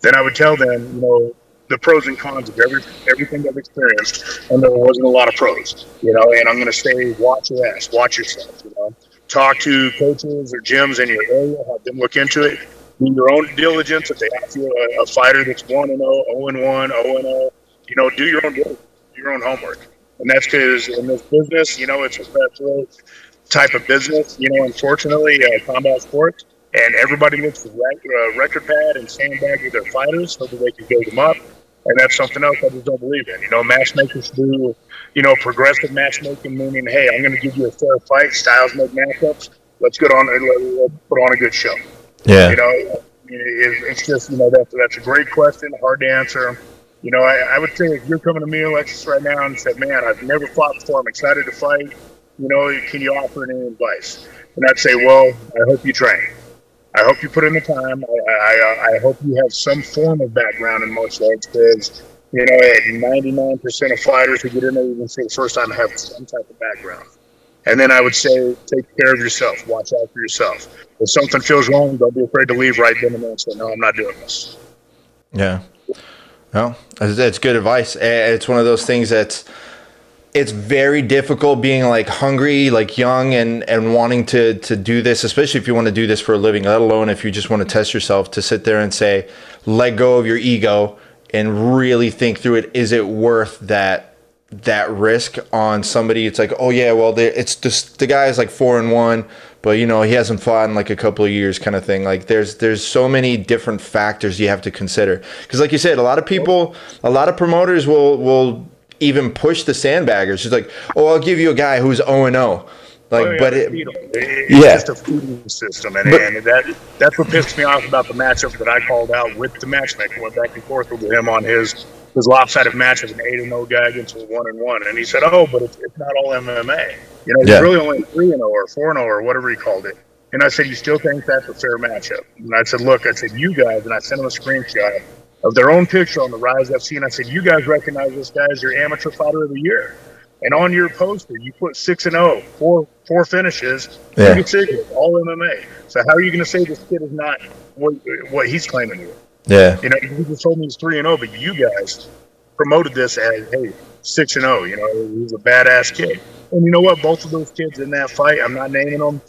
then I would tell them, you know, the pros and cons of every, everything I've experienced, and there wasn't a lot of pros, you know, and I'm going to say, watch your ass, watch yourself, you know. Talk to coaches or gyms in your area, have them look into it, do your own diligence. If they ask you a, a fighter that's 1 and 0, 0 and 1, 0 and 0, you know, do your own do your own homework. And that's because in this business, you know, it's a cutthroat type of business, you know, unfortunately, uh, combat sports and everybody looks for rec- uh, record pad and sandbag with their fighters so that they can build them up. And that's something else I just don't believe in. You know, matchmakers do, you know, progressive matchmaking, meaning, hey, I'm going to give you a fair fight. Styles make matchups. Let's get on. Let's put on a good show. Yeah. You know, it's just you know that's that's a great question, hard to answer. You know, I, I would say if you're coming to me, Alexis, right now and said, "Man, I've never fought before. I'm excited to fight." You know, can you offer any advice? And I'd say, "Well, I hope you train." I hope you put in the time. I, I, I uh, hope you have some form of background in martial arts because, you know, 99% of fighters who get in there even say the first time have some type of background. And then I would say, take care of yourself. Watch out for yourself. If something feels wrong, don't be afraid to leave right then and there and say, no, I'm not doing this. Yeah. Well, that's good advice. It's one of those things that's – it's very difficult being like hungry, like young and and wanting to to do this, especially if you want to do this for a living, let alone if you just want to test yourself to sit there and say, let go of your ego and really think through it. Is it worth that that risk on somebody? It's like, oh yeah, well, it's just the guy is like four and one, but you know he hasn't fought in like a couple of years, kind of thing. Like there's there's so many different factors you have to consider because, like you said, a lot of people, a lot of promoters will will even push the sandbaggers. She's like, "Oh, I'll give you a guy who's 0 and 0." Like, oh, yeah, but it, it's yeah. just a feeding system, and, but, and that that's what pissed me off about the matchup that I called out with the matchmaker. Went back and forth with him on his his lopsided match as an eight and zero oh guy against a one and one, and he said, "Oh, but it's, it's not all MMA. You know, yeah. really only three and zero oh or four and zero or whatever he called it." And I said, "You still think that's a fair matchup?" And I said, "Look, I said you guys," and I sent him a screenshot of their own picture on the Rise FC, and I said, "You guys recognize this guy as your amateur fighter of the year." And on your poster, you put six and oh, four four finishes, yeah. all MMA. So how are you going to say this kid is not what, what he's claiming to be? Yeah, you know, he just told me he's three and zero, oh, but you guys promoted this as hey six and zero. You know, he's a badass kid. And you know what? Both of those kids in that fight, I'm not naming them,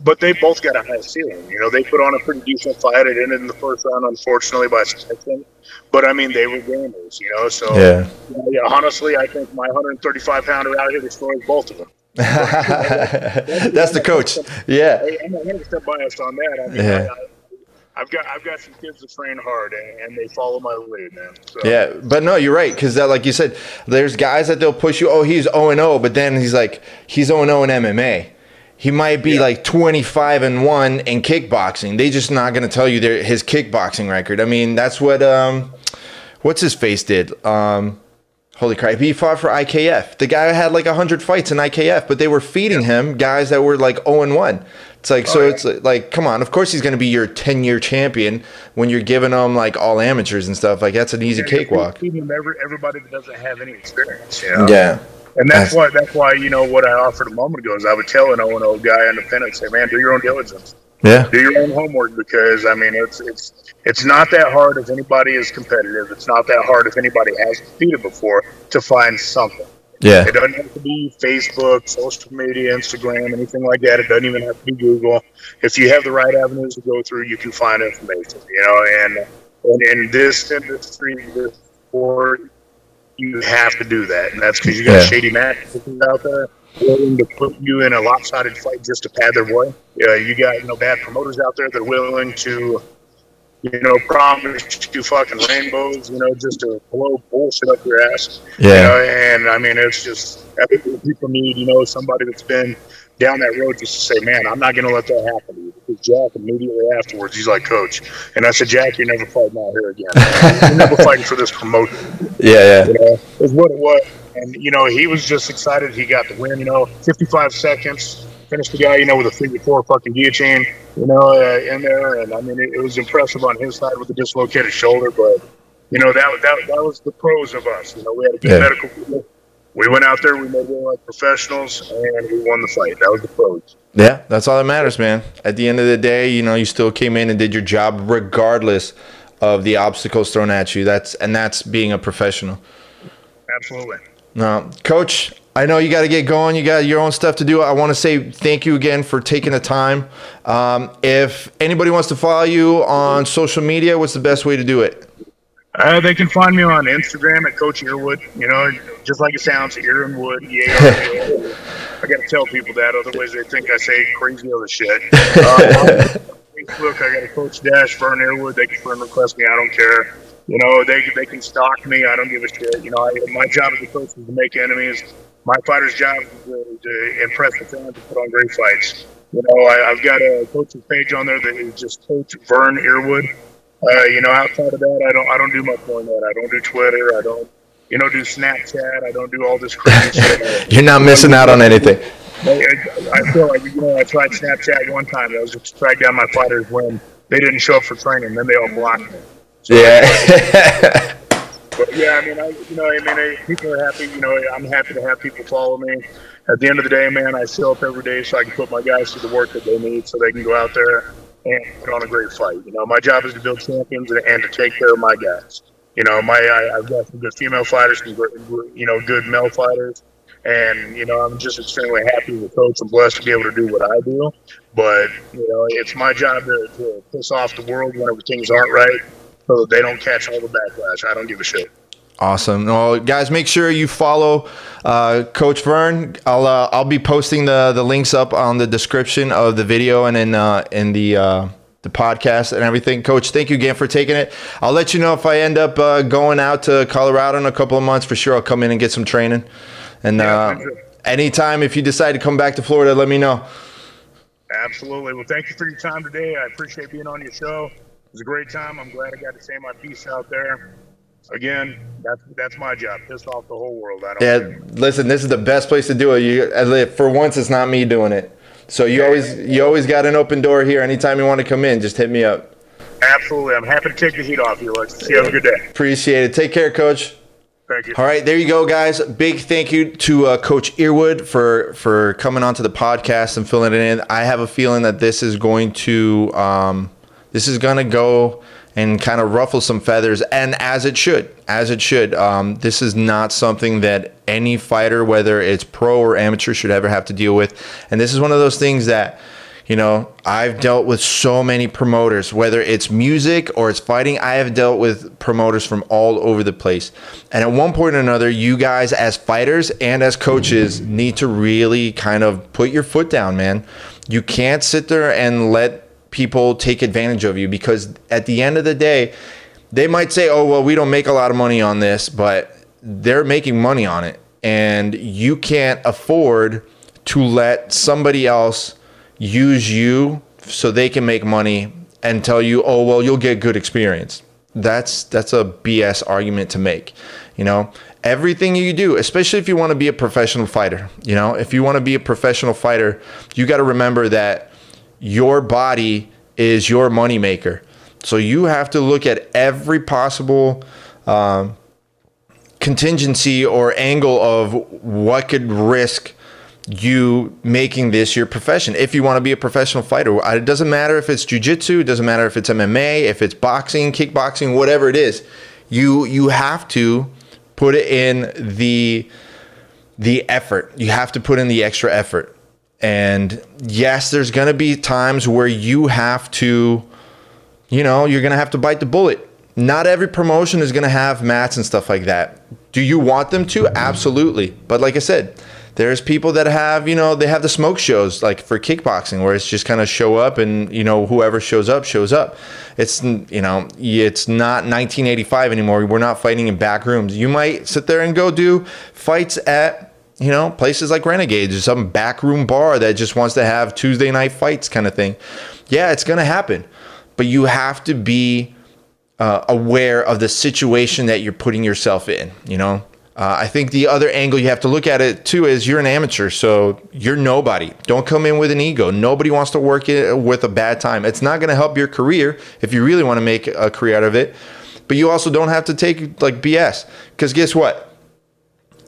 but they both got a high ceiling. You know, they put on a pretty decent fight. It ended in the first round, unfortunately, by submission. But I mean, they were gamers, you know. So yeah. yeah, honestly, I think my 135 pounder out here destroys both of them. (laughs) that's, the coach. Yeah. I'm 100 percent biased on that. I mean, yeah. I, have got I've got some kids that train hard and, and they follow my lead, man. So. Yeah, but no, you're right because that, like you said, there's guys that they'll push you. Oh, he's 0 and 0, but then he's like he's 0 and 0 in MMA he might be yeah. like 25 and 1 in kickboxing. They just not going to tell you their, his kickboxing record. I mean, that's what um what's his face did. Um holy crap, he fought for IKF. The guy had like 100 fights in IKF, but they were feeding yeah. him guys that were like 0 and 1. It's like, oh, so yeah. it's like, come on. Of course, he's going to be your 10 year champion when you're giving him like all amateurs and stuff. Like, that's an easy cakewalk. Everybody that doesn't have any experience. You know? Yeah. And that's why that's why you know what I offered a moment ago is I would tell an O and O guy independent say, man, do your own diligence. Yeah. Do your own homework because I mean it's it's it's not that hard if anybody is competitive. It's not that hard if anybody has competed before to find something. Yeah. It doesn't have to be Facebook, social media, Instagram, anything like that. It doesn't even have to be Google. If you have the right avenues to go through, you can find information. You know, and and in this industry, this sport, you have to do that, and that's because you got yeah. shady matches out there willing to put you in a lopsided fight just to pad their boy. Uh, you got you know bad promoters out there that are willing to you know promise you fucking rainbows, you know, just to blow bullshit up your ass. Yeah, you know, and I mean it's just people need you know somebody that's been down that road just to say, man, I'm not going to let that happen Because Jack immediately afterwards, he's like, Coach, and I said, Jack, you're never fighting out here again. you're never (laughs) fighting for this promotion. Yeah, yeah. You know, is what it was. And you know, he was just excited. He got the win. You know, 55 seconds. Finished the guy, you know, with a figure four fucking guillotine, you know, uh, in there. And I mean, it, it was impressive on his side with the dislocated shoulder, but you know that that that was the pros of us. You know, we had a good yeah. medical. We went out there, we made it like professionals, and we won the fight. That was the pros. Yeah, that's all that matters, man. At the end of the day, you know, you still came in and did your job regardless of the obstacles thrown at you. That's and that's being a professional. Absolutely. No, coach, I know you got to get going. You got your own stuff to do. I want to say thank you again for taking the time. Um, if anybody wants to follow you on social media, what's the best way to do it? Uh, they can find me on Instagram at Coach Earwood. You know, just like it sounds, Earwood. Yeah. (laughs) I got to tell people that, otherwise they think I say crazy other shit. (laughs) Uh, Facebook, I got a Coach Dash Vern Earwood. They can friend request me. I don't care. You know, they they can stalk me. I don't give a shit. You know, I, my job as a coach is to make enemies my fighter's job is to, to impress the fans and put on great fights. You know, I, have got a coach's page on there that is just Coach Vern Earwood. Uh, you know, outside of that, I don't I don't do much more than that. I don't do Twitter. I don't you know do Snapchat. I don't do all this crazy (laughs) shit. You're not missing out on anything. I, feel like you know I tried Snapchat one time. I was just to track down my fighters when they didn't show up for training. Then they all blocked me. So yeah. (laughs) But yeah, I mean, I, you know, I mean, I, people are happy. You know, I'm happy to have people follow me. At the end of the day, man, I show up every day so I can put my guys through the work that they need, so they can go out there and put on a great fight. You know, my job is to build champions and, and to take care of my guys. You know, my I, I've got some good female fighters, some you know, good male fighters, and you know, I'm just extremely happy a coach and blessed to be able to do what I do. But you know, it's my job to, to piss off the world whenever things aren't right so that they don't catch all the backlash. I don't give a shit. Awesome. Well, guys, make sure you follow uh, Coach Vern. I'll uh, I'll be posting the the links up on the description of the video and in uh, in the uh, the podcast and everything. Coach, thank you again for taking it. I'll let you know if I end up uh, going out to Colorado in a couple of months. For sure, I'll come in and get some training. And yeah, uh, anytime if you decide to come back to Florida, let me know. Absolutely. Well, thank you for your time today. I appreciate being on your show It was a great time. I'm glad I got to say my piece out there. Again, that's that's my job. Piss off the whole world. I don't yeah, care. listen, this is the best place to do it. You for once, it's not me doing it. So you always you always got an open door here. Anytime you want to come in, just hit me up. Absolutely, I'm happy to take the heat off you. Let's you have a good day. Appreciate it. Take care, Coach. Thank you. All right, there you go, guys. Big thank you to uh, Coach Earwood for for coming onto the podcast and filling it in. I have a feeling that this is going to. Um, this is going to go and kind of ruffle some feathers, and as it should, as it should. Um, this is not something that any fighter, whether it's pro or amateur, should ever have to deal with. And this is one of those things that, you know, I've dealt with so many promoters, whether it's music or it's fighting. I have dealt with promoters from all over the place. And at one point or another, you guys, as fighters and as coaches, need to really kind of put your foot down, man. You can't sit there and let people take advantage of you because at the end of the day, they might say, oh, well, we don't make a lot of money on this, but they're making money on it. And you can't afford to let somebody else use you so they can make money and tell you, oh, well, you'll get good experience. That's that's a BS argument to make. You know, everything you do, especially if you want to be a professional fighter, you know, if you want to be a professional fighter, you got to remember that your body is your moneymaker. So you have to look at every possible um, contingency or angle of what could risk you making this your profession if you want to be a professional fighter. It doesn't matter if it's jujitsu, it doesn't matter if it's MMA, if it's boxing, kickboxing, whatever it is. You you have to put it in the the effort. You have to put in the extra effort. And yes, there's going to be times where you have to, you know, you're going to have to bite the bullet. Not every promotion is going to have mats and stuff like that. Do you want them to? Absolutely. But like I said, there's people that have, you know, they have the smoke shows like for kickboxing where it's just kind of show up and, you know, whoever shows up shows up. It's, you know, it's not 1985 anymore. We're not fighting in back rooms. You might sit there and go do fights at you know, places like Renegades or some backroom bar that just wants to have Tuesday night fights kind of thing. Yeah, it's going to happen. But you have to be uh, aware of the situation that you're putting yourself in, you know? Uh, I think the other angle you have to look at it too is you're an amateur, so you're nobody. Don't come in with an ego. Nobody wants to work it with a bad time. It's not going to help your career if you really want to make a career out of it. but you also don't have to take like BS. Because guess what?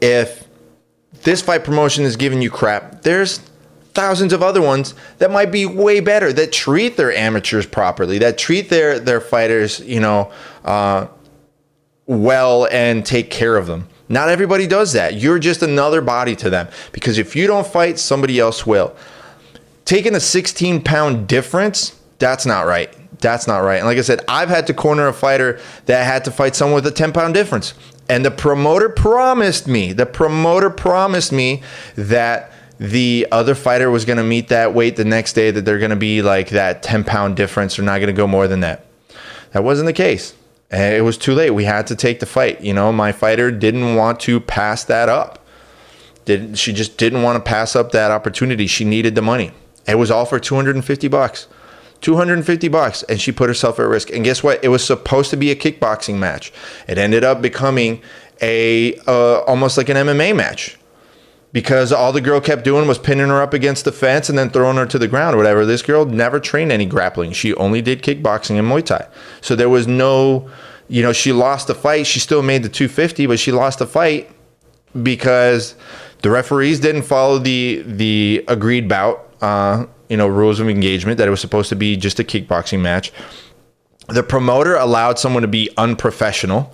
If this fight promotion is giving you crap, there's thousands of other ones that might be way better that treat their amateurs properly, that treat their their fighters, you know, uh, well and take care of them. Not everybody does that. You're just another body to them because if you don't fight, somebody else will. Taking a 16 pound difference, that's not right. That's not right. And like I said, I've had to corner a fighter that had to fight someone with a 10 pound difference. And the promoter promised me, the promoter promised me that the other fighter was going to meet that weight the next day, that they're going to be like that 10 pound difference. They're not going to go more than that. That wasn't the case. Eh, it was too late. We had to take the fight. You know, my fighter didn't want to pass that up. Didn't she just didn't want to pass up that opportunity. She needed the money. It was all for 250 bucks. 250 bucks and she put herself at risk. And guess what? It was supposed to be a kickboxing match. It ended up becoming a uh, almost like an MMA match because all the girl kept doing was pinning her up against the fence and then throwing her to the ground or whatever. This girl never trained any grappling. She only did kickboxing and Muay Thai. So there was no, you know, she lost the fight. She still made the 250, but she lost the fight because the referees didn't follow the the agreed bout, uh, you know, rules of engagement that it was supposed to be just a kickboxing match. The promoter allowed someone to be unprofessional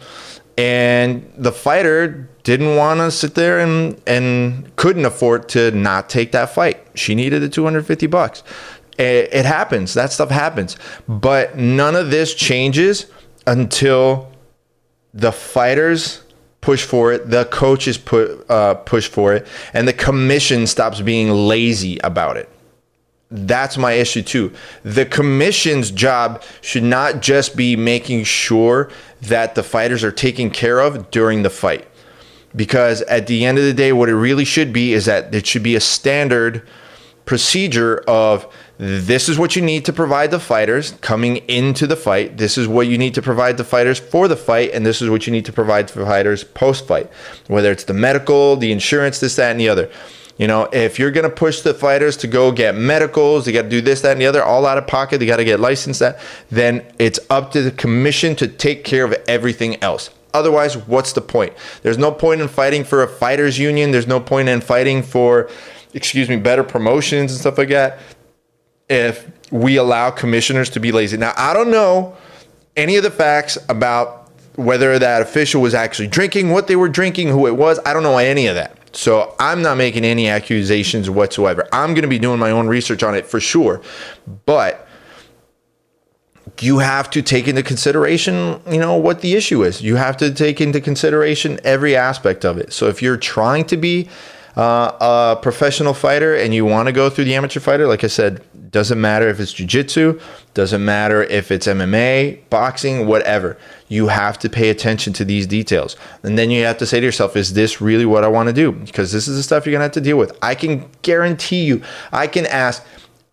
and the fighter didn't want to sit there and and couldn't afford to not take that fight. She needed the 250 bucks. It, it happens. That stuff happens. But none of this changes until the fighters push for it, the coaches put uh, push for it, and the commission stops being lazy about it. That's my issue too. The commission's job should not just be making sure that the fighters are taken care of during the fight. Because at the end of the day, what it really should be is that it should be a standard procedure of this is what you need to provide the fighters coming into the fight. This is what you need to provide the fighters for the fight, and this is what you need to provide the fighters post fight, whether it's the medical, the insurance, this, that, and the other. You know, if you're going to push the fighters to go get medicals, they got to do this, that, and the other, all out of pocket, they got to get licensed, that, then it's up to the commission to take care of everything else. Otherwise, what's the point? There's no point in fighting for a fighters union. There's no point in fighting for, excuse me, better promotions and stuff like that if we allow commissioners to be lazy. Now, I don't know any of the facts about whether that official was actually drinking, what they were drinking, who it was. I don't know any of that. So I'm not making any accusations whatsoever. I'm going to be doing my own research on it for sure. But you have to take into consideration, you know, what the issue is. You have to take into consideration every aspect of it. So if you're trying to be uh, a professional fighter and you want to go through the amateur fighter, like I said, doesn't matter if it's jiu-jitsu, doesn't matter if it's MMA, boxing, whatever. You have to pay attention to these details. And then you have to say to yourself, is this really what I want to do? Because this is the stuff you're going to have to deal with. I can guarantee you, I can ask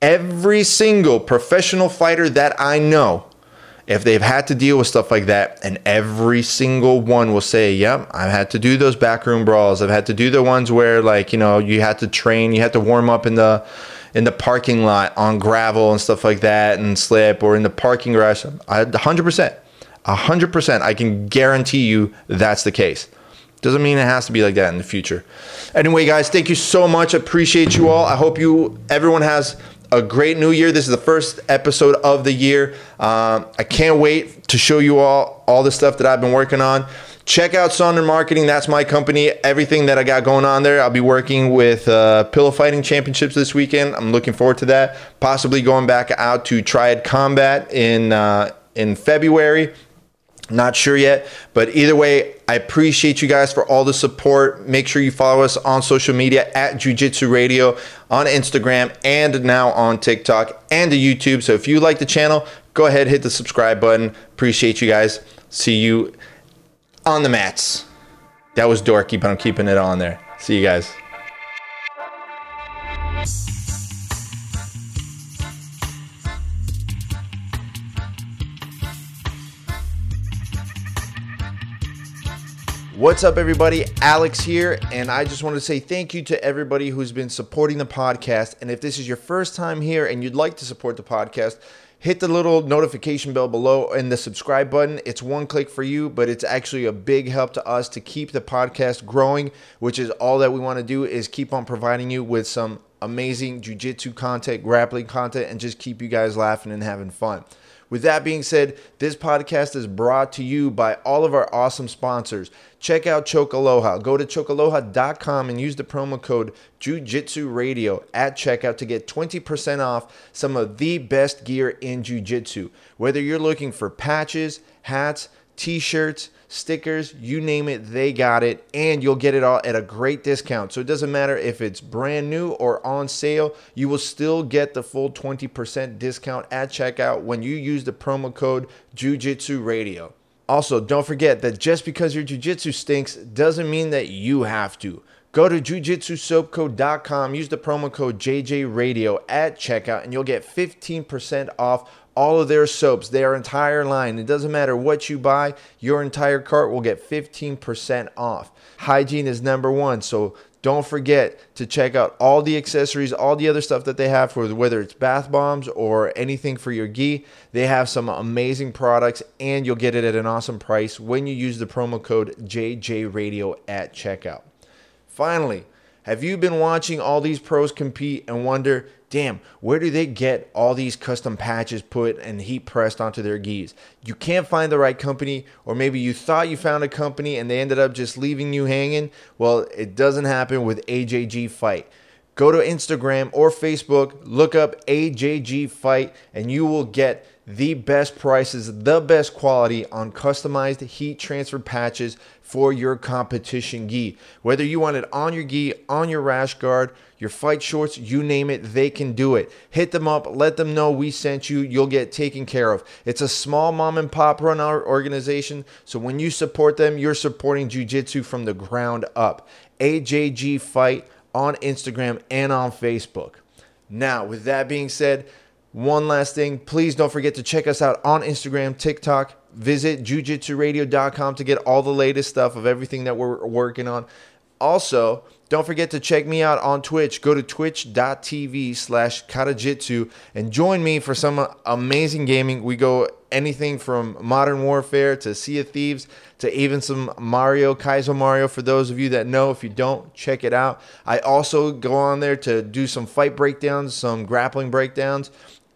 every single professional fighter that I know if they've had to deal with stuff like that, and every single one will say, Yep, I've had to do those backroom brawls. I've had to do the ones where, like, you know, you had to train, you had to warm up in the in the parking lot on gravel and stuff like that and slip or in the parking garage. I 100%. 100%. I can guarantee you that's the case. Doesn't mean it has to be like that in the future. Anyway, guys, thank you so much. Appreciate you all. I hope you everyone has a great new year. This is the first episode of the year. Um, I can't wait to show you all all the stuff that I've been working on. Check out Sonder Marketing. That's my company. Everything that I got going on there. I'll be working with uh, Pillow Fighting Championships this weekend. I'm looking forward to that. Possibly going back out to Triad Combat in uh, in February. Not sure yet, but either way, I appreciate you guys for all the support. Make sure you follow us on social media at Jiu Jitsu Radio on Instagram and now on TikTok and the YouTube. So if you like the channel, go ahead, hit the subscribe button. Appreciate you guys. See you on the mats. That was dorky, but I'm keeping it on there. See you guys. What's up, everybody? Alex here, and I just want to say thank you to everybody who's been supporting the podcast. And if this is your first time here and you'd like to support the podcast, hit the little notification bell below and the subscribe button. It's one click for you, but it's actually a big help to us to keep the podcast growing, which is all that we want to do is keep on providing you with some amazing jiu-jitsu content, grappling content and just keep you guys laughing and having fun. With that being said, this podcast is brought to you by all of our awesome sponsors. Check out Choke Aloha. Go to chokealoha.com and use the promo code Jiu-Jitsu Radio at checkout to get 20% off some of the best gear in Jiu-Jitsu. Whether you're looking for patches, hats, t-shirts, stickers, you name it, they got it, and you'll get it all at a great discount. So it doesn't matter if it's brand new or on sale, you will still get the full 20% discount at checkout when you use the promo code Jiu-Jitsu Radio. Also, don't forget that just because your jiu-jitsu stinks doesn't mean that you have to. Go to jujitsusoapco.com, use the promo code JJRadio at checkout, and you'll get 15% off all of their soaps, their entire line. It doesn't matter what you buy, your entire cart will get 15% off. Hygiene is number one, so don't forget to check out all the accessories, all the other stuff that they have for whether it's bath bombs or anything for your gi. They have some amazing products and you'll get it at an awesome price when you use the promo code JJRadio at checkout. Finally, have you been watching all these pros compete and wonder, damn, where do they get all these custom patches put and heat pressed onto their gis? You can't find the right company, or maybe you thought you found a company and they ended up just leaving you hanging. Well, it doesn't happen with AJG Fight. Go to Instagram or Facebook, look up AJG Fight, and you will get the best prices, the best quality on customized heat transfer patches for your competition gi. Whether you want it on your gi, on your rash guard, your fight shorts, you name it, they can do it. Hit them up, let them know we sent you, you'll get taken care of. It's a small mom and pop run organization, so when you support them, you're supporting jiu-jitsu from the ground up. AJG Fight on Instagram and on Facebook. Now, with that being said, one last thing, please don't forget to check us out on Instagram, TikTok. Visit jiujitsuradio.com to get all the latest stuff of everything that we're working on. Also, don't forget to check me out on Twitch. Go to twitch.tv slash katajitsu and join me for some amazing gaming. We go anything from Modern Warfare to Sea of Thieves to even some Mario, Kaizo Mario. For those of you that know, if you don't, check it out. I also go on there to do some fight breakdowns, some grappling breakdowns.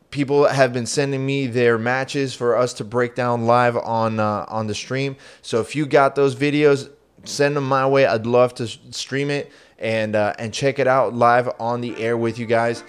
People have been sending me their matches for us to break down live on uh, on the stream. So if you got those videos, send them my way. I'd love to stream it and uh, and check it out live on the air with you guys.